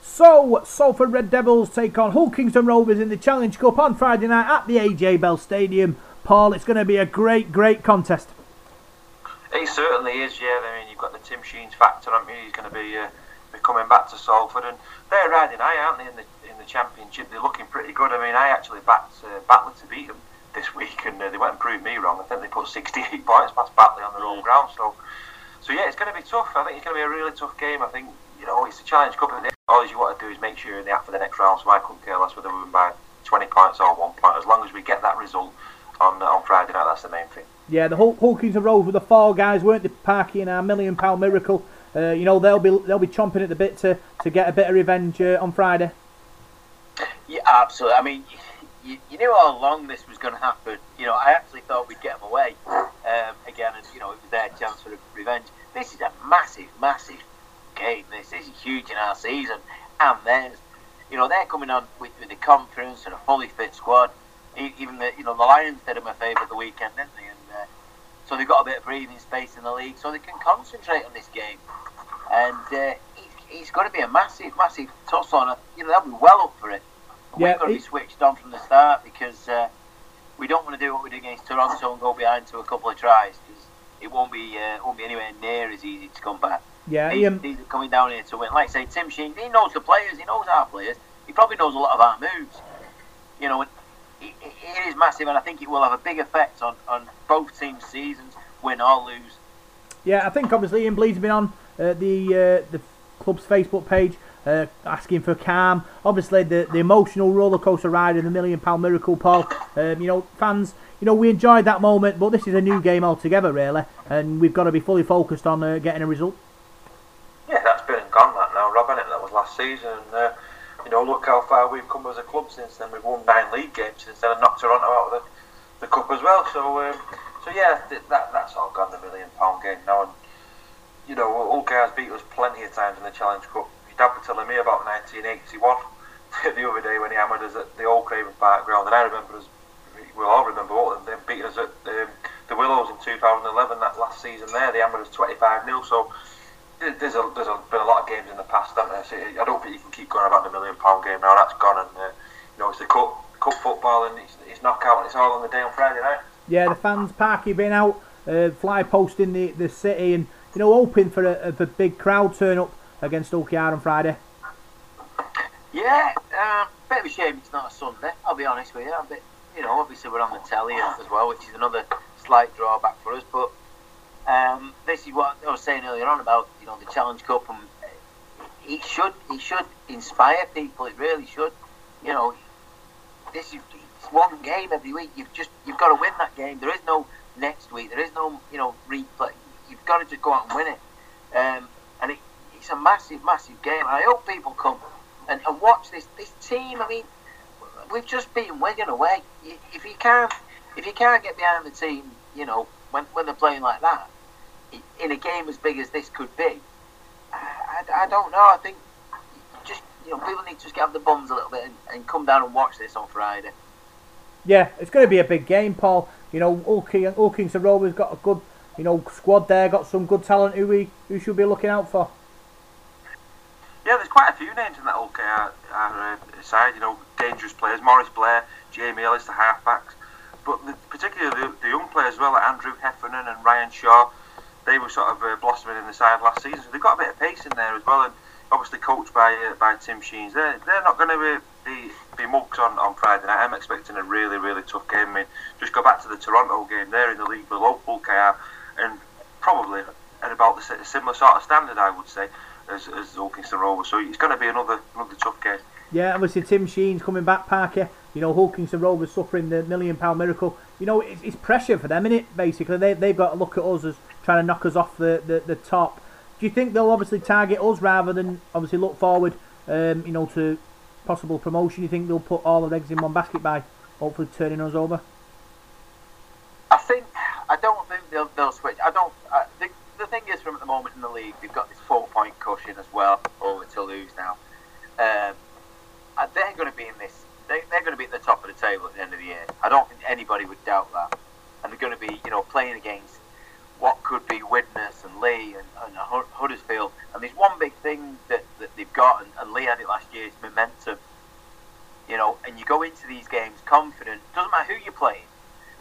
So, Salford Red Devils take on Hull Kingston Rovers in the Challenge Cup on Friday night at the AJ Bell Stadium. Paul, it's going to be a great, great contest. He certainly is, yeah. I mean, you've got the Tim Sheens factor, haven't you? He's going to be, uh, be coming back to Salford, and they're riding high, aren't they, in the in the championship? They're looking pretty good. I mean, I actually backed uh, Batley to beat them this week, and uh, they went and proved me wrong. I think they put 68 points past Batley on their own ground. So, so yeah, it's going to be tough. I think it's going to be a really tough game. I think you know it's a Challenge Cup, and all you want to do is make sure you're in the act for the next round. So I couldn't care less whether we win by 20 points or one point, as long as we get that result on on Friday night. That's the main thing. Yeah, the Hull- Hawkins and were the four guys, weren't they? Parky and our million pound miracle. Uh, you know they'll be they'll be chomping at the bit to, to get a bit of revenge uh, on Friday. Yeah, absolutely. I mean, you, you knew all along this was going to happen. You know, I actually thought we'd get them away um, again, and you know, it was their chance for revenge. This is a massive, massive game. This, this is huge in our season, and there's, you know, they're coming on with, with the confidence and a fully fit squad. Even the, you know, the Lions did him a favour the weekend, didn't they? And uh, so they've got a bit of breathing space in the league, so they can concentrate on this game. And uh, it's, it's going to be a massive, massive toss on. You know, they'll be well up for it. Yeah, We've got to be switched on from the start because uh, we don't want to do what we did against Toronto and go behind to a couple of tries because it won't be uh, won't be anywhere near as easy to come back. Yeah, these, Ian. these are coming down here to win. Like I say, Tim Sheen, he knows the players, he knows our players, he probably knows a lot of our moves. You know, it, it, it is massive, and I think it will have a big effect on, on both teams' seasons, win or lose. Yeah, I think obviously Ian Blease's been on uh, the uh, the club's Facebook page uh, asking for calm. Obviously, the, the emotional roller coaster ride of the Million Pound Miracle, Paul. Um, you know, fans, you know, we enjoyed that moment, but this is a new game altogether, really, and we've got to be fully focused on uh, getting a result. Yeah, that's been gone that now, Rob, innit? That was last season. And, uh, you know, look how far we've come as a club since then. We've won nine league games since then and knocked Toronto out of the, the cup as well. So, um, so yeah, th- that that's all gone. The million pound game now, and you know, Hull KR has beat us plenty of times in the Challenge Cup. Your dad was telling me about 1981 <laughs> the other day when he hammered us at the Old Craven Park ground, and I remember us. We all remember all them beating us at um, the Willows in 2011. That last season there, they hammered us 25 0 So there's a, there's a, been a lot of games in the past, haven't there? So I don't think you can keep going about the million pound game now. That's gone, and uh, you know it's the cup, cup football, and it's, it's knockout, and it's all on the day on Friday night. Yeah, the fans, Parky been out, uh, fly posting the, the city, and you know, hoping for a, a big crowd turn up against Yard on Friday. Yeah, um, bit of a shame it's not a Sunday. I'll be honest with you. A bit, you know, obviously we're on the telly as well, which is another slight drawback for us. But um, this is what I was saying earlier on about you know the Challenge Cup, and it should it should inspire people. It really should. You know, this is one game every week. You've just you've got to win that game. There is no next week. There is no you know replay. You've got to just go out and win it. Um, and it, it's a massive, massive game. And I hope people come and, and watch this this team. I mean, we've just beaten Wigan away. If you can't if you can't get behind the team, you know, when when they're playing like that, in a game as big as this could be, I, I, I don't know. I think just you know people need to just get off the bums a little bit and, and come down and watch this on Friday. Yeah, it's going to be a big game, Paul. You know, Ulking, Hull Kingston Rovers got a good, you know, squad there. Got some good talent who we who should be looking out for. Yeah, there's quite a few names in that Hull KR uh, side. You know, dangerous players: Maurice Blair, Jamie Ellis, the halfbacks. But the, particularly the, the young players as well, like Andrew Heffernan and Ryan Shaw. They were sort of uh, blossoming in the side last season, so they've got a bit of pace in there as well. And obviously coached by uh, by Tim Sheens. They're they're not going to be, be be mugs on, on Friday night. I'm expecting a really really tough game. I mean, just go back to the Toronto game. They're in the league below Hull KR, and probably at about the si- similar sort of standard, I would say, as as Hull Kingston Rovers. So it's going to be another another tough game. Yeah, obviously Tim Sheen's coming back, Parker. You know, Hull Kingston Rovers suffering the million pound miracle. You know, it's, it's pressure for them, is it? Basically, they they've got to look at us as trying to knock us off the, the, the top. Do you think they'll obviously target us rather than obviously look forward, um, you know, to possible promotion? You think they'll put all their eggs in one basket by hopefully turning us over? I think I don't think they'll, they'll switch. I don't. Uh, the, the thing is, from at the moment in the league, they've got this four point cushion as well over Toulouse now. Um, they're going to be in this. They, they're going to be at the top of the table at the end of the year. I don't think anybody would doubt that. And they're going to be, you know, playing against what could be Widnes and Leigh and, and Huddersfield. And there's one big thing that, that they've got, and, and Leigh had it last year, is momentum. You know, and you go into these games confident. Doesn't matter who you're playing.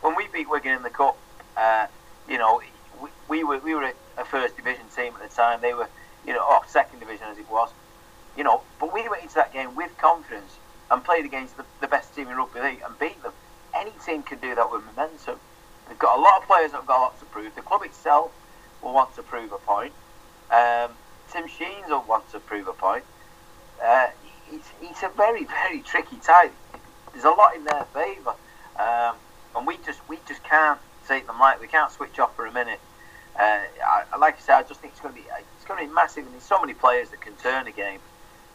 When we beat Wigan in the cup, uh, you know, we, we were we were a, a first division team at the time. They were, you know, or second division as it was, you know. But we went into that game with confidence and played against the, the best team in rugby league and beat them. Any team can do that with momentum. They've got a lot of players that have got a lot to prove. The club itself will want to prove a point. Um, Tim Sheens will want to prove a point. Uh, it's, it's a very, <laughs> very tricky tie. There's a lot in their favour, um, and we just we just can't take them light. We can't switch off for a minute. Uh, I, like I said, I just think it's going to be it's going to be massive, and there's so many players that can turn a game.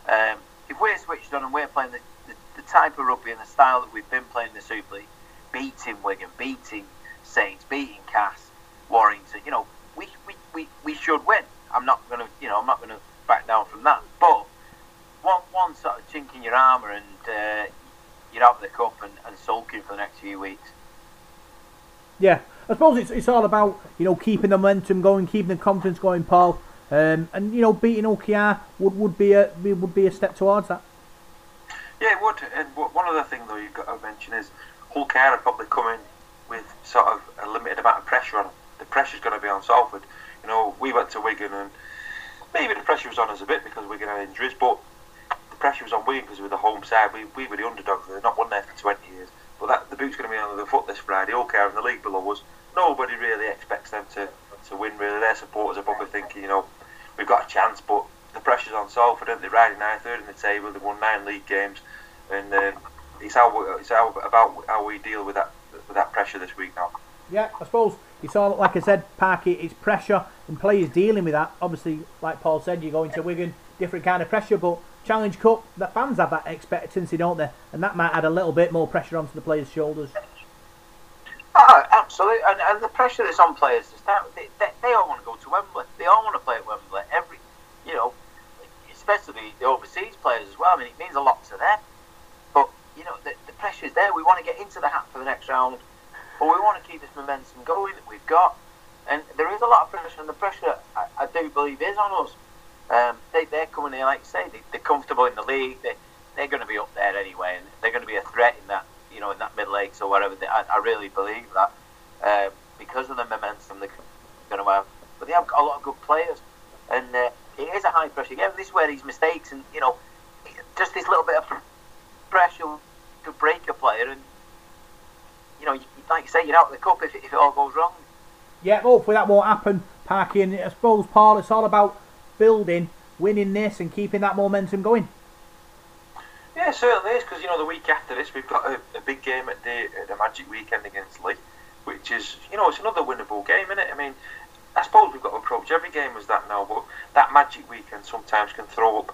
Um, if we're switched on and we're playing the, the, the, type of rugby and the style that we've been playing in the Super League, beating Wigan, beating Saints, beating Cass, Warrington, you know, we, we, we, we should win. I'm not going to, you know, I'm not going to back down from that. But one, one sort of chink in your armour and uh, you're out of the cup and, and sulking for the next few weeks. Yeah, I suppose it's, it's all about you know keeping the momentum going, keeping the confidence going, Paul. Um, and you know beating Hull KR would, would be a would be a step towards that. Yeah, it would. And one other thing though you've got to mention is Hull KR are probably coming with sort of a limited amount of pressure on them. The pressure's going to be on Salford. You know, we went to Wigan and maybe the pressure was on us a bit because Wigan had injuries, but the pressure was on Wigan because we were the home side. We, we were the underdogs. They've not won there for 20 years. But that the boot's going to be on the foot this Friday. Hull KR in the league below us. Nobody really expects them to, to win, really. Their supporters are probably thinking, you know, we've got a chance, but the pressure's on Salford, aren't they? Riding nine, third in the table. They've won nine league games. And um, it's, how, it's how, about how we deal with that, with that pressure this week now. Yeah, I suppose it's all like I said, Parky. It's pressure and players dealing with that. Obviously, like Paul said, you're going to Wigan, different kind of pressure. But Challenge Cup, the fans have that expectancy, don't they? And that might add a little bit more pressure onto the players' shoulders. Oh, absolutely, and, and the pressure that's on players to start with, they, they, they all want to go to Wembley. They all want to play at Wembley. Every, you know, especially the overseas players as well. I mean, it means a lot to them. But you know, the, the is there. We want to get into the hat for the next round, but we want to keep this momentum going that we've got. And there is a lot of pressure, and the pressure I, I do believe is on us. Um, they, they're coming in, like you say, they, they're comfortable in the league. They, they're going to be up there anyway, and they're going to be a threat in that, you know, in that middle eight or whatever. I, I really believe that um, because of the momentum they're going to have. But they have got a lot of good players, and uh, it is a high pressure game. This is where these mistakes and you know, just this little bit of pressure could break a player, and you know, like you say, you're out of the cup if, if it all goes wrong. Yeah, hopefully that won't happen, Parky. And I suppose, Paul, it's all about building, winning this, and keeping that momentum going. Yeah, certainly is because you know the week after this we've got a, a big game at the at the Magic Weekend against Leigh, which is you know it's another winnable game, isn't it? I mean, I suppose we've got to approach every game as that now, but that Magic Weekend sometimes can throw up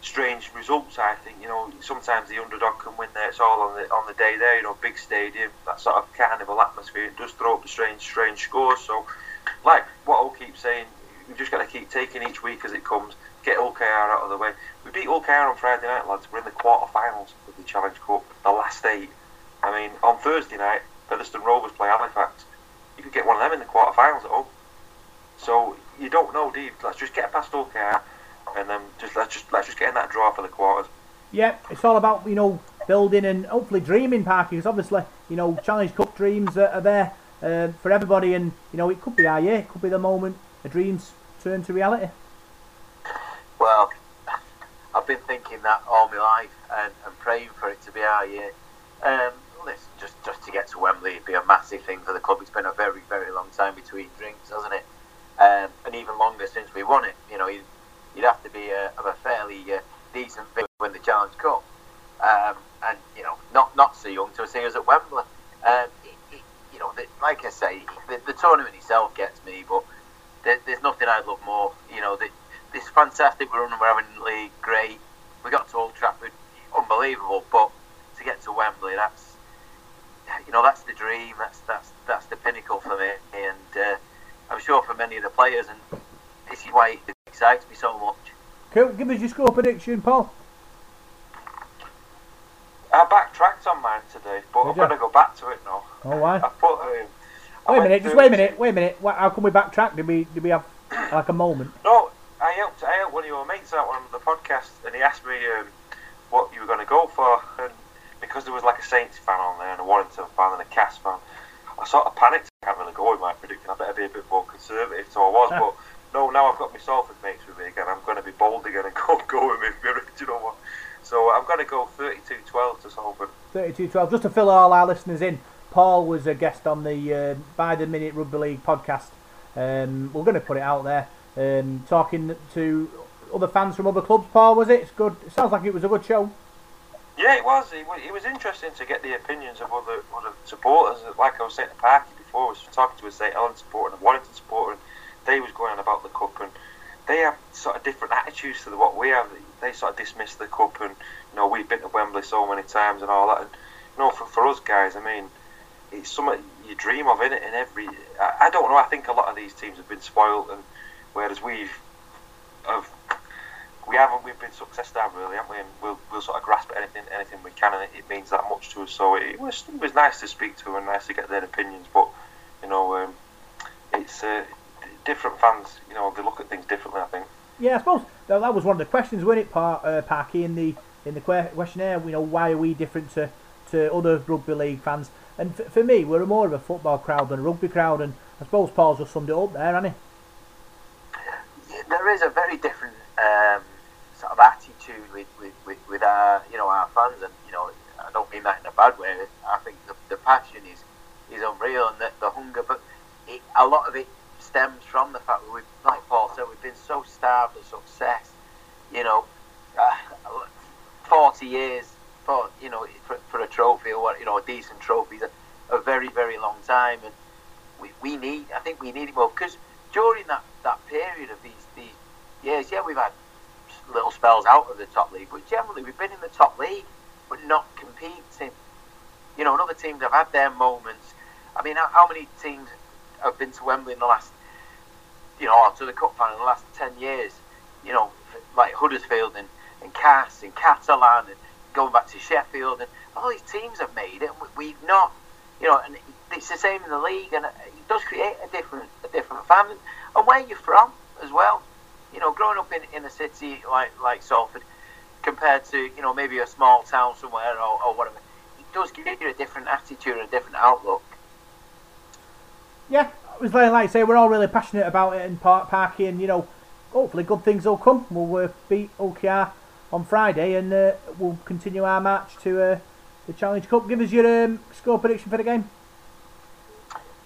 strange results. I think you know sometimes the underdog can win there. It's all on the on the day there. You know, big stadium, that sort of carnival atmosphere. It does throw up strange strange scores. So, like what I'll keep saying, we've just got to keep taking each week as it comes. Get Hull KR out of the way. We beat Hull KR on Friday night, lads. We're in the quarter-finals of the Challenge Cup, the last eight. I mean, on Thursday night, Featherstone Rovers play Halifax. You could get one of them in the quarter-finals at home. So you don't know, you? Let's just get past Hull KR, and then just let's just let's just get in that draw for the quarters. Yep, it's all about you know building and hopefully dreaming, Parky. Because obviously you know Challenge Cup dreams are, are there uh, for everybody, and you know it could be our year, it could be the moment the dreams turn to reality. Well, I've been thinking that all my life and, and praying for it to be our year. Um, listen, just just to get to Wembley would be a massive thing for the club. It's been a very very long time between drinks, hasn't it? Um, and even longer since we won it. You know, you'd, you'd have to be a, of a fairly uh, decent fit when the Challenge Cup, um, and you know, not not so young to see us at Wembley. Um, you know, like I say, the, the, tournament itself gets me, but there, there's nothing I'd love more. You know, this fantastic run we're having in the league, great. We got to Old Trafford, unbelievable. But to get to Wembley, that's you know, that's the dream. That's that's that's the pinnacle for me, and uh, I'm sure for many of the players. And this is why it excites me so much. Cool. Give us your score prediction, Paul. I backtracked on mine today, but I'm going to go back to it now. Oh, why? I put. Um, wait a minute. Just wait a minute. Wait a minute. How can we backtrack? Did we did we have like a moment? No, I helped. I helped one of your mates out on the podcast, and he asked me um, what you were going to go for, and because there was like a Saints fan on there, and a Warrington fan, and a Cass fan, I sort of panicked. I can't really go with my prediction. I better be a bit more conservative. So I was, but no, now I've got myself Salford mates with me again. I'm going to be bold again and <laughs> go go with my original one. So I'm going to go 32-12 to Salford. 32-12. Just to fill all our listeners in, Paul was a guest on the uh, By the Minute Rugby League podcast. Um, we're going to put it out there. Um, talking to other fans from other clubs. Paul, was it? It's good. It sounds like it was a good show. Yeah, it was. It, wa- it was interesting to get the opinions of other, other supporters. Like I was saying to Parky before, I was talking to a St Helens supporter and a Warrington supporter, and they was going on about the cup, and they have sort of different attitudes to the, what we have. They sort of dismiss the cup, and you know we've been to Wembley so many times and all that. And you know, for, for us guys, I mean, it's something you dream of in it. In every, I, I don't know. I think a lot of these teams have been spoiled, and whereas we've have we haven't. We've been successful, really, haven't we? And we'll, we'll sort of grasp anything, anything we can, and it, it means that much to us. So it, was it was nice to speak to and nice to get their opinions. But you know, um, it's uh, different fans. You know, they look at things differently. I think. Yeah, I suppose that, that was one of the questions, wasn't it, Par- uh, Parky, in the in the questionnaire? You know, why are we different to, to other rugby league fans? And f- for me, we're more of a football crowd than a rugby crowd, and I suppose Paul's just summed it up there, hasn't there is a very different um, sort of attitude with, with, with, with our you know our fans, and you know I don't mean that in a bad way. I think the, the passion is is unreal, and the, the hunger, but it, a lot of it stems from the fact that we've, like Paul said, we've been so starved of success. You know, uh, forty years for you know for, for a trophy or what you know a decent trophy is a, a very very long time, and we, we need I think we need it more because during that, that period of these years, yeah, we've had little spells out of the top league, but generally we've been in the top league, but not competing. You know, and other teams have had their moments. I mean, how, how many teams have been to Wembley in the last, you know, to the cup final in the last ten years? You know, like Huddersfield and, and Cass and Catalan and going back to Sheffield and all these teams have made it. We've not, you know, and it's the same in the league, and it does create a different a different fan and where you're from as well. You know, growing up in, in a city like like Salford, compared to you know maybe a small town somewhere or, or whatever, it does give you a different attitude and a different outlook. Yeah, it was like, like I say, we're all really passionate about it and Park Parky, and you know, hopefully good things will come. We'll uh, beat Hull KR on Friday, and uh, we'll continue our match to uh, the Challenge Cup. Give us your um, score prediction for the game.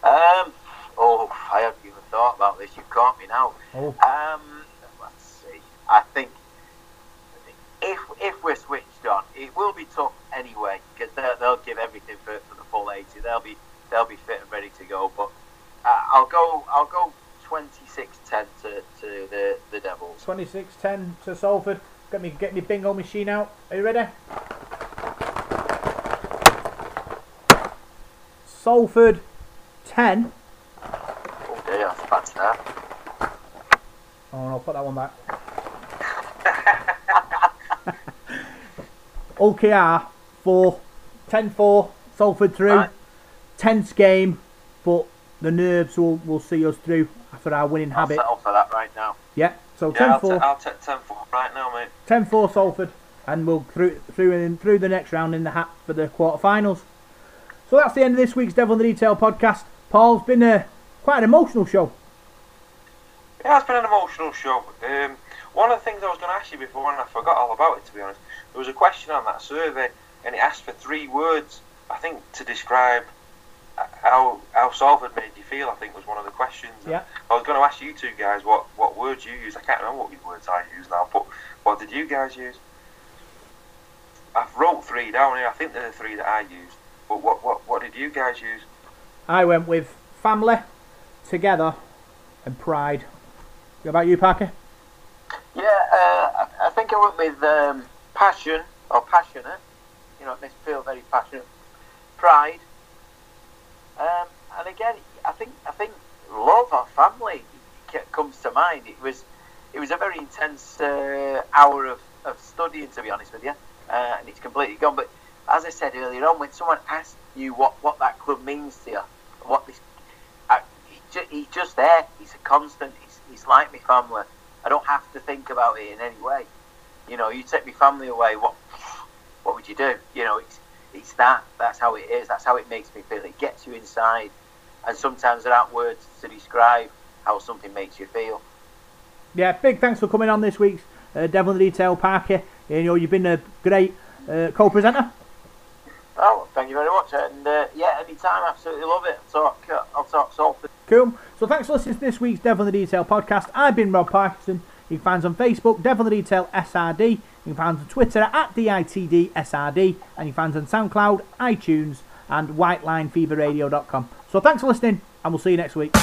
Um, oh, I haven't even thought about this. You've caught me now. Oh. Um. I think if if we're switched on, it will be tough anyway because they'll, they'll give everything for, for the full eighty. They'll be they'll be fit and ready to go. But uh, I'll go I'll go 26-10 to, to the the Devils. 26-10 to Salford. Get me get me bingo machine out. Are you ready? Salford 10. Oh dear, that's bad start. Oh no, put that one back. Hull KR 4. 10 4. Salford through. Right. Tense game, but the nerves will, will see us through for our winning I'll habit. settle for that right now. Yeah, so Yeah, 10 I'll, 4. ta- I'll take ten for right now, mate. 10 4 Salford, and we'll through through in, through the next round in the hat for the quarterfinals. So that's the end of this week's Devil in the Detail podcast. Paul's been a quite an emotional show. Yeah, it's been an emotional show. Um, one of the things I was going to ask you before, and I forgot all about it to be honest, there was a question on that survey, and it asked for three words, I think, to describe how how Salford made you feel. I think was one of the questions. Yeah. I was going to ask you two guys what, what words you used. I can't remember what words I used now, but what did you guys use? I've wrote three down here. I think they're the three that I used. But what what, what did you guys use? I went with family, together, and pride. What about you, Parker? Yeah, uh, I, think I went with um, passion or passionate. You know, it makes me feel very passionate. Pride, um, and again, I think I think love or family comes to mind. It was it was a very intense uh, hour of, of studying, to be honest with you, uh, and it's completely gone. But as I said earlier on, when someone asks you what, what that club means to you, what this, he he's just there. He's a constant. He's, he's like my family. I don't have to think about it in any way. You know, you take my family away, what what would you do? You know, it's it's that. That's how it is. That's how it makes me feel. It gets you inside, and sometimes there aren't words to describe how something makes you feel. Yeah, big thanks for coming on this week's uh, Devil in the Detail, Parker. You know, you've been a great uh, co-presenter. Oh, thank you very much. And uh, yeah, anytime, absolutely love it. I'll talk, uh, I'll talk Salford. Cool. So thanks for listening to this week's Devil in the Detail podcast. I've been Rob Parkinson. You can find us on Facebook, Devil in the Detail SRD. You can find us on Twitter at DITDSRD. And you can find us on SoundCloud, iTunes, and WhiteLineFeverRadio.com. So thanks for listening, and we'll see you next week.